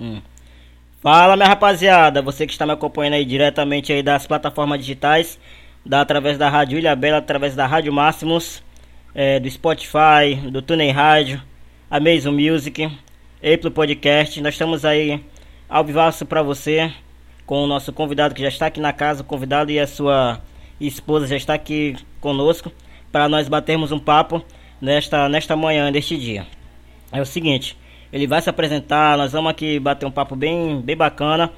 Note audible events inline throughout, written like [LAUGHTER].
Hum. Fala, minha rapaziada, você que está me acompanhando aí diretamente aí das plataformas digitais, da, através da Rádio Ilha Bela, através da Rádio Máximos, é, do Spotify, do TuneIn Rádio, Amazon Music, Apple Podcast. Nós estamos aí ao vivaço para você, com o nosso convidado que já está aqui na casa, o convidado e a sua esposa já está aqui conosco, para nós batermos um papo nesta, nesta manhã, deste dia. É o seguinte... Ele vai se apresentar, nós vamos aqui bater um papo bem, bem bacana.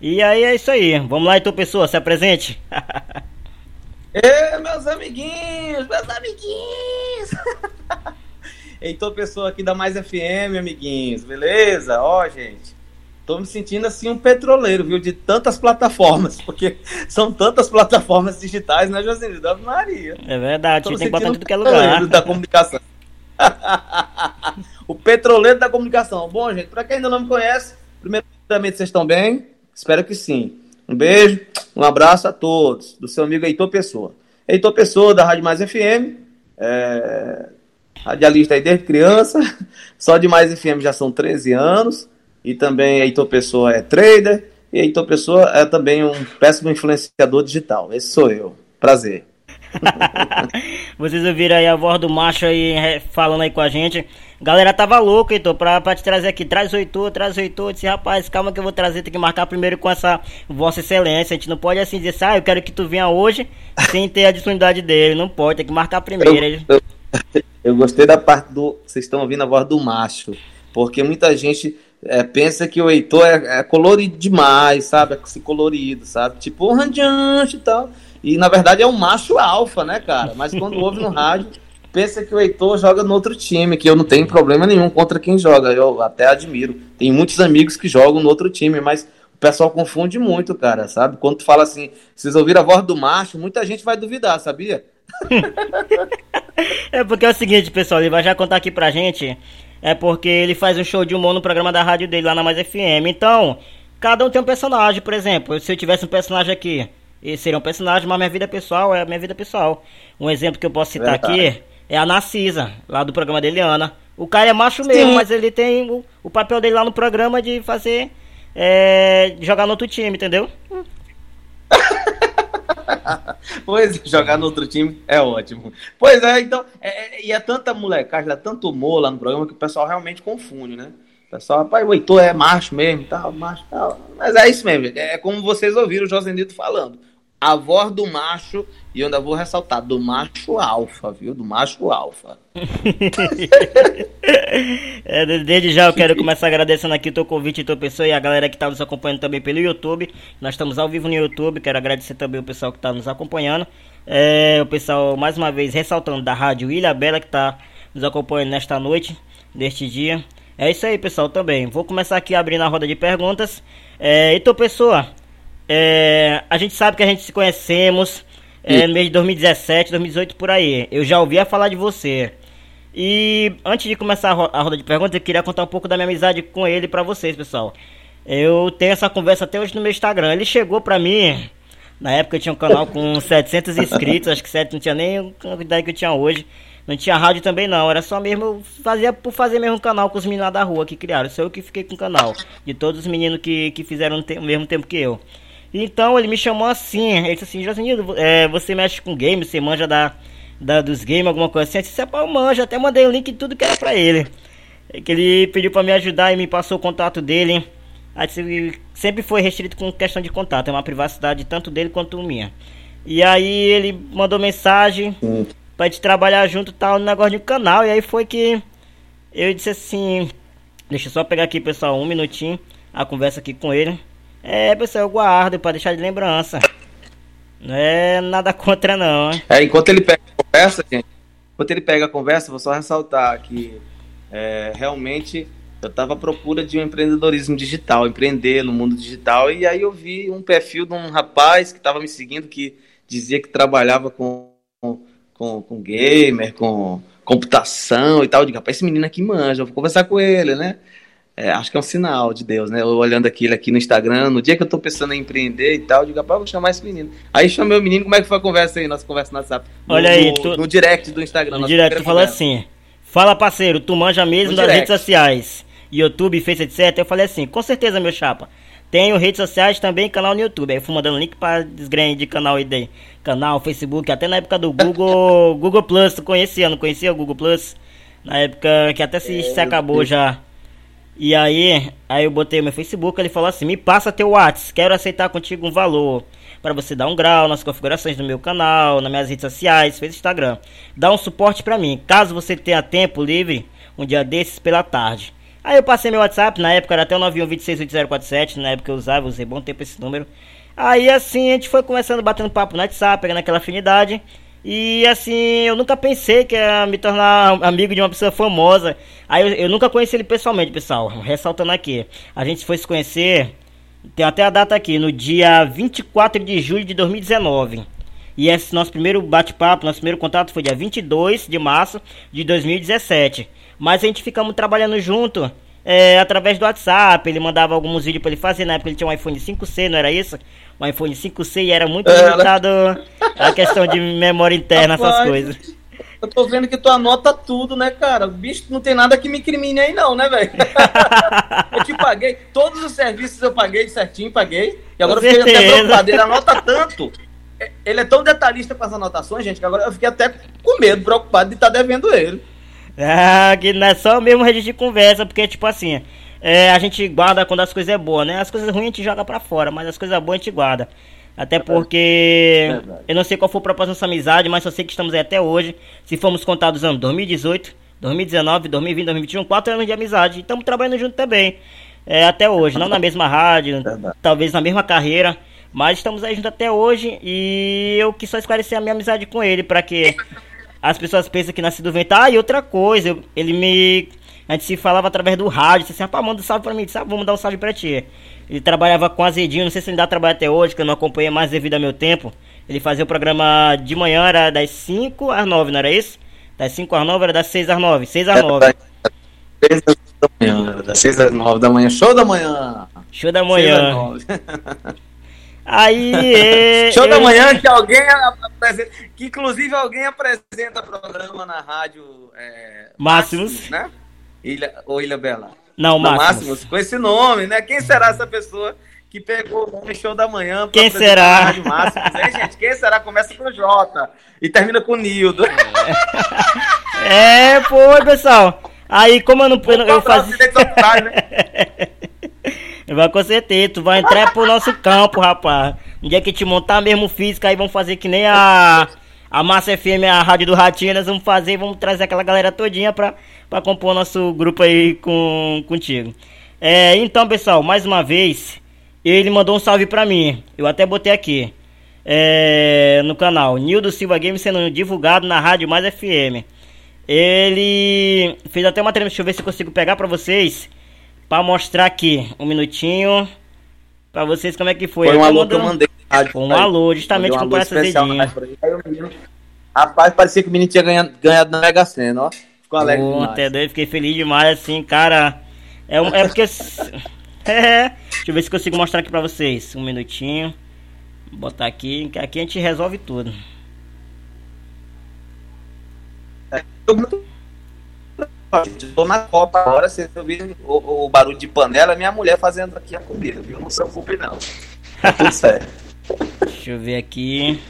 E aí é isso aí. Vamos lá então, pessoa, se apresente. [LAUGHS] Ê, meus amiguinhos, meus amiguinhos. [LAUGHS] Heitor Pessoa aqui da Mais FM, amiguinhos, beleza? Ó, gente, tô me sentindo assim um petroleiro, viu? De tantas plataformas, [LAUGHS] porque são tantas plataformas digitais, né, Josinho? Da Maria. É verdade, tem que botar em tudo que é lugar. da comunicação. [LAUGHS] o petroleiro da comunicação. Bom, gente, para quem ainda não me conhece, primeiramente vocês estão bem? Espero que sim. Um beijo, um abraço a todos, do seu amigo Heitor Pessoa. Heitor Pessoa, da Rádio Mais FM, é... radialista aí desde criança, [LAUGHS] só de Mais FM já são 13 anos, e também Heitor Pessoa é trader, e Heitor Pessoa é também um péssimo influenciador digital. Esse sou eu. Prazer. [LAUGHS] Vocês ouviram aí a voz do macho aí falando aí com a gente. Galera tava louco, Heitor, pra, pra te trazer aqui. Traz o Heitor, traz o Heitor. Disse, rapaz, calma que eu vou trazer. Tem que marcar primeiro com essa Vossa Excelência. A gente não pode assim dizer, ah, eu quero que tu venha hoje sem ter a disponibilidade dele. Não pode, tem que marcar primeiro. Eu, eu, eu gostei da parte do. Vocês estão ouvindo a voz do macho. Porque muita gente é, pensa que o Heitor é, é, colorido demais, sabe? É colorido, sabe? Tipo o Randiante e tal. E na verdade é um macho alfa, né, cara? Mas quando ouve no rádio, pensa que o Heitor joga no outro time, que eu não tenho problema nenhum contra quem joga. Eu até admiro. Tem muitos amigos que jogam no outro time, mas o pessoal confunde muito, cara, sabe? Quando tu fala assim, vocês ouviram a voz do macho, muita gente vai duvidar, sabia? [LAUGHS] é porque é o seguinte, pessoal, ele vai já contar aqui pra gente. É porque ele faz um show de humor no programa da rádio dele lá na Mais FM. Então, cada um tem um personagem, por exemplo. Se eu tivesse um personagem aqui, seria um personagem, mas minha vida pessoal é a minha vida pessoal. Um exemplo que eu posso citar Verdade. aqui é a Narcisa, lá do programa da Eliana. O cara é macho Sim. mesmo, mas ele tem o, o, papel dele lá no programa de fazer. É, jogar no outro time, entendeu? [LAUGHS] pois jogar no outro time é ótimo. Pois é, então. É, é, e é tanta molecagem, é tanto humor lá no programa que o pessoal realmente confunde, né? O pessoal, rapaz, o Heitor é macho mesmo, tal, macho, tal. Mas é isso mesmo, é como vocês ouviram o Josenito falando a voz do macho, e eu ainda vou ressaltar, do macho alfa, viu? Do macho alfa. [LAUGHS] é, desde já eu quero começar agradecendo aqui o teu convite e tua pessoa e a galera que está nos acompanhando também pelo YouTube. Nós estamos ao vivo no YouTube, quero agradecer também o pessoal que está nos acompanhando. É, o pessoal, mais uma vez, ressaltando da Rádio Ilha Bela que está nos acompanhando nesta noite, deste dia. É isso aí, pessoal, também. Vou começar aqui abrindo a roda de perguntas. É, e tua pessoa, é, a gente sabe que a gente se conhecemos é, no mês de 2017, 2018 por aí. Eu já ouvia falar de você. E antes de começar a, ro a roda de perguntas, eu queria contar um pouco da minha amizade com ele para vocês, pessoal. Eu tenho essa conversa até hoje no meu Instagram. Ele chegou pra mim, na época eu tinha um canal com [LAUGHS] 700 inscritos, acho que 7 não tinha nem a quantidade que eu tinha hoje. Não tinha rádio também não, era só mesmo, fazia por fazer mesmo um canal com os meninos lá da rua que criaram. Sou eu que fiquei com o canal, de todos os meninos que, que fizeram o mesmo tempo que eu. Então ele me chamou assim, ele disse assim, Josinildo, é, você mexe com games, você manja da, da dos games, alguma coisa assim. Eu disse, é manja, até mandei o link e tudo que era pra ele. É que ele pediu pra me ajudar e me passou o contato dele. Aí disse, sempre foi restrito com questão de contato, é uma privacidade tanto dele quanto minha. E aí ele mandou mensagem pra gente trabalhar junto tal no negócio de canal. E aí foi que eu disse assim, deixa eu só pegar aqui pessoal um minutinho a conversa aqui com ele. É, pessoal, eu guardo pra deixar de lembrança. Não é nada contra, não. É, enquanto ele pega a conversa, gente, enquanto ele pega a conversa, vou só ressaltar que é, realmente eu estava à procura de um empreendedorismo digital, empreender no mundo digital, e aí eu vi um perfil de um rapaz que estava me seguindo que dizia que trabalhava com, com, com gamer, com computação e tal. Eu digo, rapaz, esse menino aqui manja, eu vou conversar com ele, né? É, acho que é um sinal de Deus, né? Eu olhando aquilo aqui no Instagram, no dia que eu tô pensando em empreender e tal, eu digo, rapaz, vou chamar esse menino. Aí chamei o menino, como é que foi a conversa aí, nossa conversa no WhatsApp? No, Olha aí, tu... no direct do Instagram. No direct, tu falou assim, fala parceiro, tu manja mesmo no das direct. redes sociais. YouTube, Face, etc. Eu falei assim, com certeza, meu chapa. Tenho redes sociais também, canal no YouTube. Aí eu fui mandando link para desgranhe de canal aí de canal, Facebook, até na época do [LAUGHS] Google, Google Plus, tu conhecia, não conhecia o Google Plus? Na época que até se, é, se acabou já. E aí, aí eu botei meu Facebook, ele falou assim: "Me passa teu WhatsApp, quero aceitar contigo um valor para você dar um grau nas configurações do meu canal, nas minhas redes sociais, fez Instagram. Dá um suporte para mim, caso você tenha tempo livre um dia desses pela tarde." Aí eu passei meu WhatsApp, na época era até o 91268047, na época eu usava, usei bom tempo esse número. Aí assim, a gente foi começando batendo papo no WhatsApp, pegando aquela afinidade. E assim, eu nunca pensei que ia me tornar amigo de uma pessoa famosa. Aí eu, eu nunca conheci ele pessoalmente, pessoal. Ressaltando aqui. A gente foi se conhecer, tem até a data aqui, no dia 24 de julho de 2019. E esse nosso primeiro bate-papo, nosso primeiro contato foi dia 22 de março de 2017. Mas a gente ficamos trabalhando junto é, através do WhatsApp. Ele mandava alguns vídeos para ele fazer. Na época ele tinha um iPhone 5C, não era isso? Um iPhone 5C e era muito é, limitado a questão de memória interna, Rapaz, essas coisas. Eu tô vendo que tu anota tudo, né, cara? O bicho não tem nada que me crimine aí, não, né, velho? [LAUGHS] eu te paguei. Todos os serviços eu paguei certinho, paguei. E agora Com eu fiquei certeza. até preocupado. Ele anota tanto. Ele é tão detalhista com as anotações, gente, que agora eu fiquei até com medo, preocupado de estar tá devendo ele. Ah, que não é só o mesmo registro de conversa, porque, tipo assim, é, a gente guarda quando as coisas é boas, né? As coisas ruins a gente joga pra fora, mas as coisas boas a gente guarda. Até porque eu não sei qual foi o propósito dessa amizade, mas só sei que estamos aí até hoje. Se formos contar dos anos 2018, 2019, 2020, 2021, quatro anos de amizade. Estamos trabalhando junto também. É, até hoje, não na mesma rádio, talvez na mesma carreira, mas estamos aí junto até hoje e eu quis só esclarecer a minha amizade com ele para que as pessoas pensam que nasci do vento. Ah, e outra coisa, eu, ele me. A gente se falava através do rádio, disse assim, rapaz, manda um salve pra mim, disse, ah, vou mandar um salve pra ti. Ele trabalhava com Azedinho, não sei se ele ainda trabalha até hoje, que eu não acompanhei mais devido ao meu tempo. Ele fazia o programa de manhã, era das 5 às 9, não era isso? Das 5 às 9 era das 6 às 9, 6 às 9. É, da manhã, das 6 às 9 da manhã, show da manhã! Show da manhã! Aí. [LAUGHS] É, Show da manhã que alguém apresenta. Que inclusive alguém apresenta programa na rádio. É, Máximos. Máximos. né? Ilha, ou Ilha Bela? Não, Máximos. Máximos. Com esse nome, né? Quem será essa pessoa que pegou o nome Show da Manhã? Quem será? Máximos, hein, gente? Quem será? Começa com J e termina com Nildo. É, [LAUGHS] pô, pessoal. Aí, como eu não. Eu, eu fazia. Né? [LAUGHS] Vai com certeza, tu vai entrar pro nosso campo, rapaz. Um dia que te montar mesmo física, aí vamos fazer que nem a, a Massa FM, a Rádio do Ratinho, nós vamos fazer, vamos trazer aquela galera todinha pra, pra compor o nosso grupo aí com, contigo. É, então, pessoal, mais uma vez, ele mandou um salve pra mim. Eu até botei aqui. É, no canal Nildo Silva Games sendo divulgado na Rádio Mais FM. Ele fez até uma trema, deixa eu ver se eu consigo pegar pra vocês para mostrar aqui um minutinho para vocês como é que foi. Foi um alô que eu mandei. Foi um alô, justamente com essa dedinha. Rapaz, parecia que o menino tinha ganhado, ganhado na Mega Sena, ó. Ficou alegre Pô, demais. Doido, fiquei feliz demais, assim, cara. É, é porque... [LAUGHS] é, deixa eu ver se consigo mostrar aqui pra vocês. Um minutinho. Vou botar aqui, que aqui a gente resolve tudo. É, Estou na Copa agora, vocês ouviram o, o, barulho de panela, minha mulher fazendo aqui a comida, viu? Não se preocupe não. Tá tudo certo. Deixa eu ver aqui.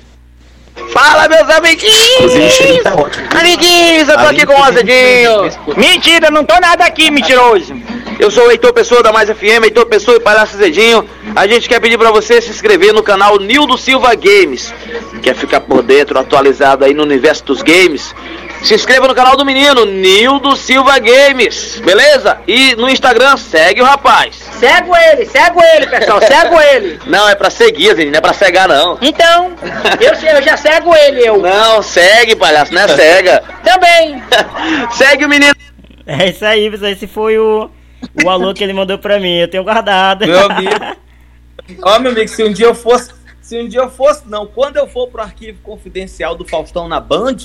Fala, meus amiguinhos! Tá amiguinhos, eu tô aqui com o Azedinho. Mentira, não tô nada aqui, mentiroso. Eu sou o Heitor Pessoa da Mais FM, Heitor Pessoa e Palhaço Zedinho. A gente quer pedir para você se inscrever no canal Nildo Silva Games. Quer ficar por dentro, atualizado aí no universo dos games? Se inscreva no canal do menino, Nildo Silva Games, beleza? E no Instagram, segue o rapaz. Cego ele, cego ele, pessoal, [LAUGHS] cego ele. Não, é pra seguir, gente, não é pra cegar, não. Então, eu, eu já cego ele, eu. Não, segue, palhaço, não é [LAUGHS] cega. Também. [LAUGHS] segue o menino. É isso aí, pessoal, esse foi o, o alô que ele mandou pra mim, eu tenho guardado. Meu amigo. Ó, meu amigo, se um dia eu fosse, se um dia eu fosse, não, quando eu for pro arquivo confidencial do Faustão na Band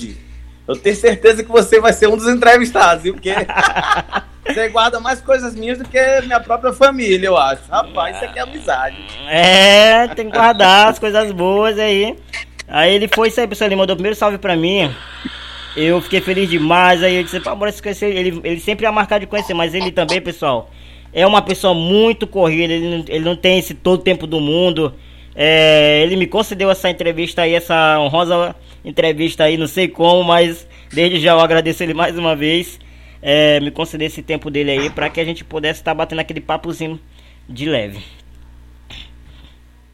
eu tenho certeza que você vai ser um dos entrevistados, viu? Porque [LAUGHS] você guarda mais coisas minhas do que minha própria família, eu acho. Rapaz, isso aqui é amizade. É, tem que guardar as coisas boas aí. Aí ele foi aí, pessoal. Ele mandou o primeiro salve pra mim. Eu fiquei feliz demais. Aí eu disse, pô, bora se conhecer. Ele, ele sempre ia marcar de conhecer, mas ele também, pessoal. é uma pessoa muito corrida, ele não, ele não tem esse todo tempo do mundo. É, ele me concedeu essa entrevista aí, essa honrosa entrevista aí, não sei como, mas desde já eu agradeço ele mais uma vez. É, me conceder esse tempo dele aí para que a gente pudesse estar tá batendo aquele papozinho de leve.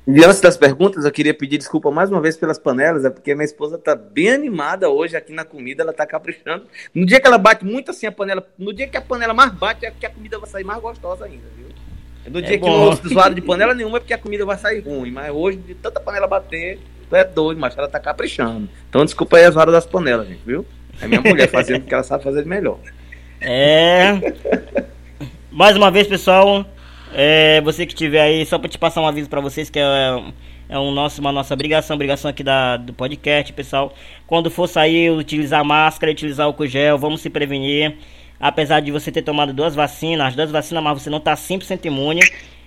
E antes das perguntas, eu queria pedir desculpa mais uma vez pelas panelas, é porque minha esposa tá bem animada hoje aqui na comida, ela tá caprichando. No dia que ela bate muito assim a panela, no dia que a panela mais bate, é que a comida vai sair mais gostosa ainda, viu? No é dia que não zoado de panela nenhuma é porque a comida vai sair ruim, mas hoje, de tanta panela bater, tu é doido, mas ela tá caprichando. Então desculpa aí as varas das panelas, gente, viu? É minha [LAUGHS] mulher fazendo o que ela sabe fazer de melhor. É. Mais uma vez, pessoal, é, você que estiver aí, só para te passar um aviso para vocês que é, é um nosso, uma nossa obrigação, obrigação aqui da, do podcast, pessoal. Quando for sair, utilizar máscara, utilizar o gel, vamos se prevenir. Apesar de você ter tomado duas vacinas, as duas vacinas, mas você não tá 100% imune.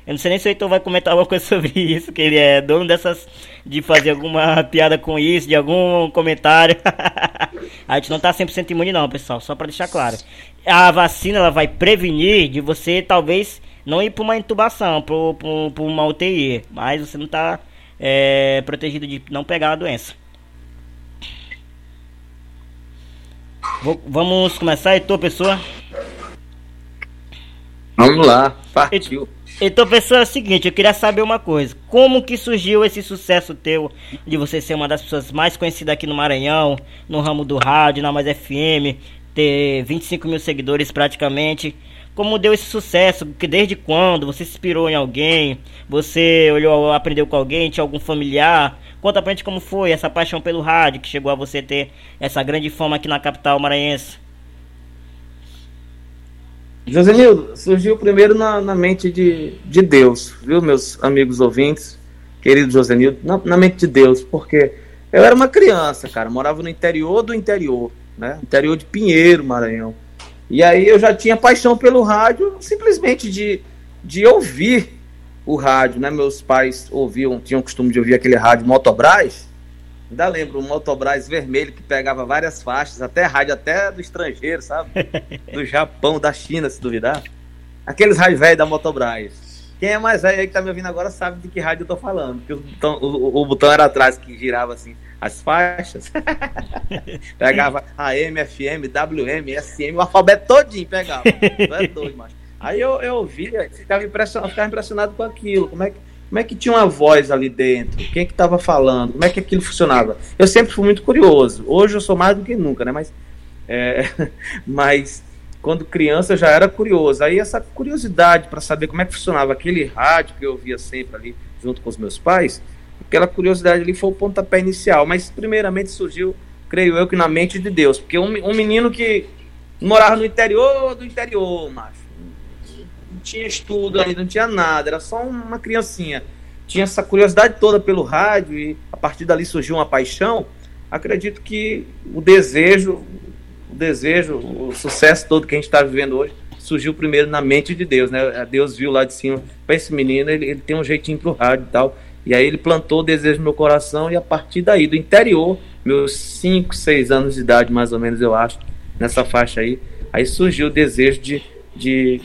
Eu não sei nem se o Heitor vai comentar [LAUGHS] alguma coisa sobre isso, que ele é dono dessas. de fazer alguma piada com isso, de algum comentário. [LAUGHS] a gente não tá 100% imune, não, pessoal, só para deixar claro. A vacina ela vai prevenir de você talvez não ir para uma intubação, para uma UTI, mas você não está é, protegido de não pegar a doença. Vou, vamos começar, Heitor, pessoa? Vamos lá, partiu. Então, pessoal, é o seguinte, eu queria saber uma coisa. Como que surgiu esse sucesso teu de você ser uma das pessoas mais conhecidas aqui no Maranhão, no ramo do rádio, na Mais FM, ter 25 mil seguidores praticamente como deu esse sucesso, que desde quando você se inspirou em alguém, você olhou, aprendeu com alguém, tinha algum familiar. Conta pra gente como foi essa paixão pelo rádio que chegou a você ter essa grande fama aqui na capital maranhense. Josenildo, surgiu primeiro na, na mente de, de Deus, viu, meus amigos ouvintes, querido Josenildo, na, na mente de Deus, porque eu era uma criança, cara, morava no interior do interior, né? Interior de Pinheiro, Maranhão. E aí eu já tinha paixão pelo rádio, simplesmente de, de ouvir o rádio, né? Meus pais ouviam, tinham o costume de ouvir aquele rádio Motobras. Ainda lembro, um Motobras vermelho que pegava várias faixas, até rádio até do estrangeiro, sabe? [LAUGHS] Do Japão, da China, se duvidar. Aqueles rádios velhos da Motobras. Quem é mais velho aí que tá me ouvindo agora sabe de que rádio eu tô falando. Porque o botão, o, o botão era atrás que girava assim as faixas. [LAUGHS] pegava AM, FM, WM, SM, o alfabeto todinho pegava. É doido, mas. Aí eu, eu ouvia, ficava impressionado, ficava impressionado com aquilo. Como é, que, como é que tinha uma voz ali dentro? Quem é que estava falando? Como é que aquilo funcionava? Eu sempre fui muito curioso. Hoje eu sou mais do que nunca, né? Mas, é, [LAUGHS] mas quando criança eu já era curioso. Aí essa curiosidade para saber como é que funcionava aquele rádio que eu ouvia sempre ali junto com os meus pais, aquela curiosidade ali foi o pontapé inicial. Mas primeiramente surgiu, creio eu, que na mente de Deus. Porque um, um menino que morava no interior do interior, macho. Não tinha estudo ali, não tinha nada, era só uma criancinha. Tinha essa curiosidade toda pelo rádio e a partir dali surgiu uma paixão. Acredito que o desejo, o desejo, o sucesso todo que a gente está vivendo hoje surgiu primeiro na mente de Deus, né? Deus viu lá de cima, para esse menino, ele, ele tem um jeitinho pro rádio e tal. E aí ele plantou o desejo no meu coração e a partir daí, do interior, meus 5, 6 anos de idade, mais ou menos, eu acho, nessa faixa aí, aí surgiu o desejo de, de,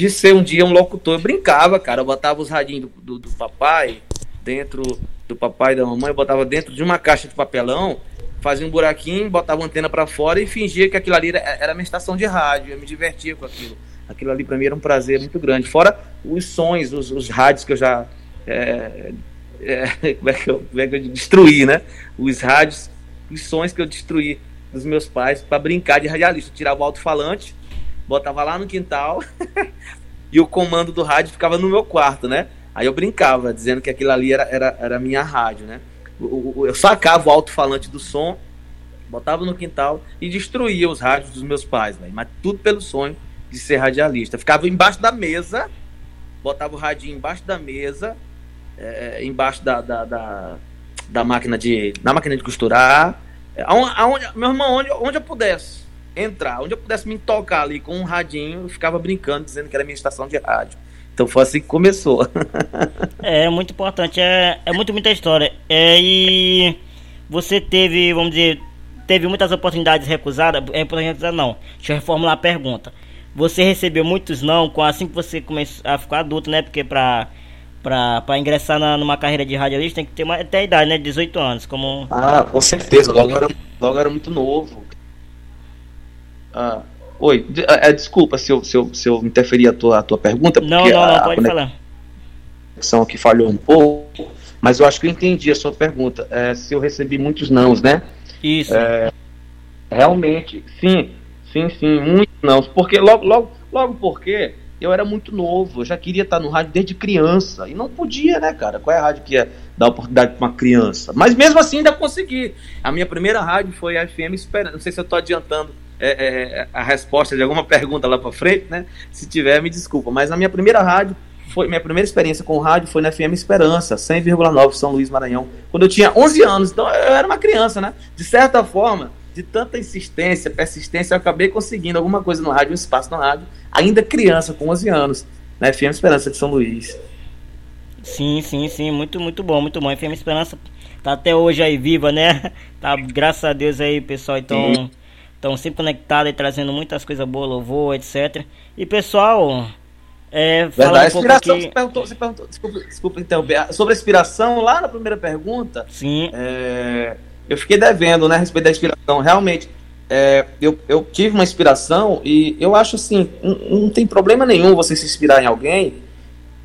de ser um dia um locutor. Eu brincava, cara, eu botava os radinhos do, do, do papai dentro do papai e da mamãe, eu botava dentro de uma caixa de papelão fazia um buraquinho, botava a antena para fora e fingia que aquilo ali era, era minha estação de rádio. Eu me divertia com aquilo. Aquilo ali para mim era um prazer muito grande. Fora os sons, os, os rádios que eu já. É, é, [LAUGHS] como, é que eu, como é que eu destruí, né? Os rádios, os sons que eu destruí dos meus pais para brincar de radialista. Eu tirava o alto-falante, botava lá no quintal [LAUGHS] e o comando do rádio ficava no meu quarto, né? Aí eu brincava, dizendo que aquilo ali era, era, era minha rádio, né? eu sacava o alto-falante do som, botava no quintal e destruía os rádios dos meus pais, véio, mas tudo pelo sonho de ser radialista. Ficava embaixo da mesa, botava o radinho embaixo da mesa, é, embaixo da, da, da, da, máquina de da máquina de costurar, é, aonde, aonde, meu irmão, onde, onde eu pudesse entrar, onde eu pudesse me tocar ali com um radinho, eu ficava brincando, dizendo que era minha estação de rádio. Então foi assim que começou. [LAUGHS] é muito importante, é, é muito muita história. É, e você teve, vamos dizer, teve muitas oportunidades recusadas. É, recusadas não. Deixa eu reformular a pergunta. você recebeu muitos não com assim que você começou a ficar adulto, né? Porque pra, pra, pra ingressar na, numa carreira de radialista tem que ter uma, até a idade, né? 18 anos. Como... Ah, com certeza. Logo era, logo era muito novo. Ah, oi, é, desculpa se eu, se, eu, se eu interferi a tua, a tua pergunta. Não, não, não, pode falar. A conexão aqui falhou um pouco, mas eu acho que eu entendi a sua pergunta. É, se eu recebi muitos nãos, né? Isso. É, realmente, sim, sim, sim, muitos nãos. Porque logo, logo, logo porque eu era muito novo, eu já queria estar no rádio desde criança. E não podia, né, cara? Qual é a rádio que ia dar oportunidade para uma criança? Mas mesmo assim ainda consegui. A minha primeira rádio foi a FM Esperança. Não sei se eu estou adiantando é, é, a resposta de alguma pergunta lá para frente, né? Se tiver, me desculpa. Mas a minha primeira rádio foi minha primeira experiência com rádio foi na FM Esperança, 100,9 São Luís Maranhão, quando eu tinha 11 anos. Então eu era uma criança, né? De certa forma, de tanta insistência, persistência, eu acabei conseguindo alguma coisa no rádio, um espaço no rádio, ainda criança, com 11 anos, na FM Esperança de São Luís. Sim, sim, sim, muito, muito bom, muito bom. FM Esperança tá até hoje aí viva, né? [LAUGHS] Tá, graças a Deus aí, pessoal, então, estão sempre conectados e trazendo muitas coisas boas, louvor, etc. E pessoal, é, Verdade, um inspiração, aqui... você perguntou, você perguntou desculpa, desculpa interromper, sobre a inspiração, lá na primeira pergunta, Sim. É, eu fiquei devendo, né, a respeito da inspiração. Realmente, é, eu, eu tive uma inspiração e eu acho assim, não, não, tem problema nenhum você se inspirar em alguém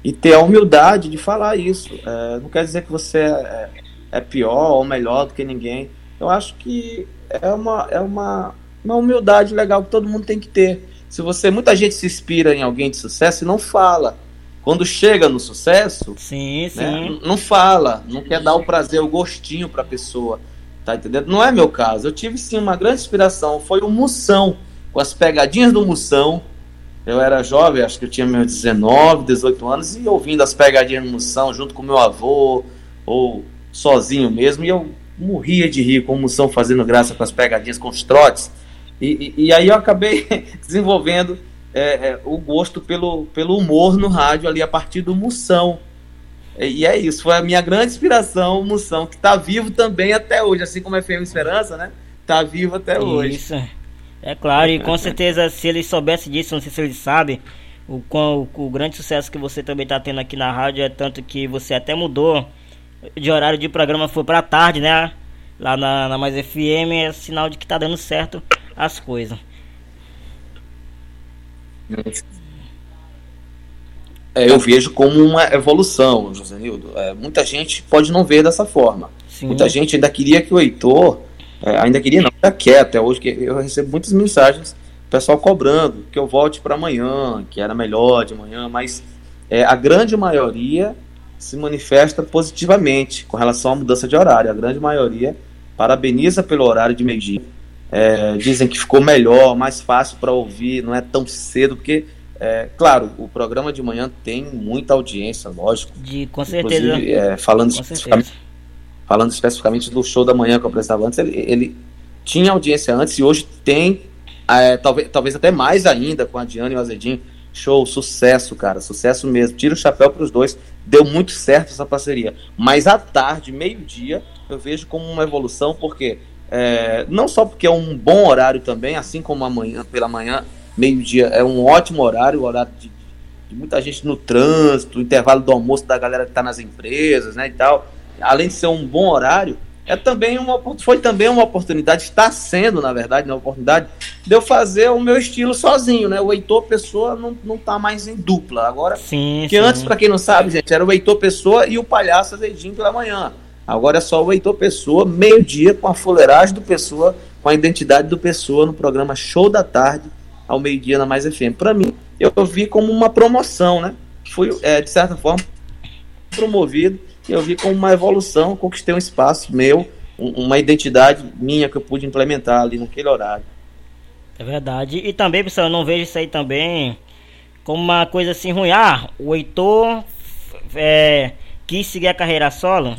e ter a humildade de falar isso. É, não quer dizer que você é, é, pior ou melhor do que ninguém. Eu acho que é uma, é uma, uma humildade legal que todo mundo tem que ter. Se você, muita gente se inspira em alguém de sucesso e não fala. Quando chega no sucesso, sim, né, sim. não fala, não quer dar o prazer, o gostinho para a pessoa. Tá entendendo? Não é meu caso. Eu tive sim uma grande inspiração. Foi o Moção, com as pegadinhas do Moção. Eu era jovem, acho que eu tinha meus 19, 18 anos, e ouvindo as pegadinhas do Moção junto com meu avô, ou sozinho mesmo, e eu morria de rir com o Moção fazendo graça com as pegadinhas, com os trotes. E, e, e aí eu acabei [LAUGHS] desenvolvendo é, é, o gosto pelo, pelo humor no rádio ali a partir do Moção. E é isso, foi a minha grande inspiração, o Moção, que está vivo também até hoje, assim como é FM Esperança, né? Está vivo até hoje. Isso, é claro, e com [LAUGHS] certeza se ele soubesse disso, não sei se ele sabe, o, o, o grande sucesso que você também está tendo aqui na rádio é tanto que você até mudou de horário de programa, foi para tarde, né? Lá na, na Mais FM, é sinal de que está dando certo as coisas. É, eu vejo como uma evolução, José Nildo. É, muita gente pode não ver dessa forma. Sim. Muita gente ainda queria que o Heitor, é, ainda queria não, ainda quer até hoje, que eu recebo muitas mensagens, pessoal cobrando que eu volte para amanhã, que era melhor de manhã, mas é, a grande maioria se manifesta positivamente com relação à mudança de horário. A grande maioria parabeniza pelo horário de meio-dia. É, dizem que ficou melhor, mais fácil para ouvir, não é tão cedo, porque é, claro, o programa de manhã tem muita audiência, lógico. De, com certeza. É, falando, com especificamente, certeza. falando especificamente do show da manhã que eu apresentava antes, ele, ele tinha audiência antes e hoje tem, é, talvez, talvez até mais ainda com a Diana e o Azedinho. Show, sucesso, cara, sucesso mesmo. Tira o chapéu para os dois. Deu muito certo essa parceria. Mas à tarde, meio-dia, eu vejo como uma evolução, porque é, não só porque é um bom horário também, assim como amanhã, pela manhã, meio-dia é um ótimo horário, o horário de, de, muita gente no trânsito, intervalo do almoço da galera que está nas empresas, né, e tal. Além de ser um bom horário, é também uma foi também uma oportunidade, está sendo, na verdade, uma oportunidade de eu fazer o meu estilo sozinho, né? O Heitor Pessoa não, não tá mais em dupla. Agora, sim, que sim. antes, para quem não sabe, gente, era o Heitor Pessoa e o Palhaço Azedinho pela manhã. Agora é só o Heitor Pessoa, meio-dia, com a fuleiragem do Pessoa, com a identidade do Pessoa no programa Show da Tarde, ao meio-dia na Mais FM. Para mim, eu vi como uma promoção, né? Fui, é, de certa forma, promovido e eu vi como uma evolução, conquistei um espaço meu, um, uma identidade minha que eu pude implementar ali naquele horário. É verdade. E também, pessoal, eu não vejo isso aí também como uma coisa assim ruim. Ah, o Heitor é, quis seguir a carreira solo,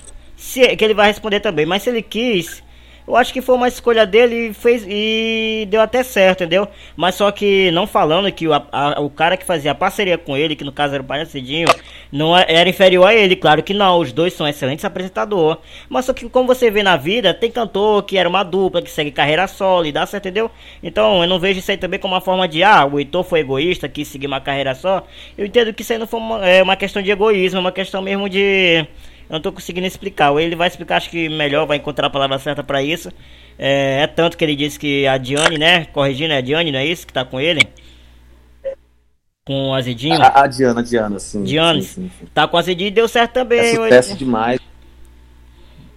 se, que ele vai responder também. Mas se ele quis, eu acho que foi uma escolha dele e fez e deu até certo, entendeu? Mas só que não falando que o, a, o cara que fazia a parceria com ele, que no caso era o Palhacidinho, não é, era inferior a ele, claro que não, os dois são excelentes apresentadores. Mas só que como você vê na vida, tem cantor que era uma dupla, que segue carreira solo e dá certo, entendeu? Então eu não vejo isso aí também como uma forma de, ah, o Heitor foi egoísta, quis seguir uma carreira só. Eu entendo que isso aí não foi uma, é uma questão de egoísmo, é uma questão mesmo de eu não tô conseguindo explicar. Ele vai explicar, acho que melhor, vai encontrar a palavra certa para isso. É, é, tanto que ele disse que a Diane, né? Corrigindo, é a Diane, não é isso? Que tá com ele? Com o Azedinho? A, a Diana, a Diana, sim. Diane, sim, sim, sim. tá com o Azedinho e deu certo também. É sucesso ele... demais.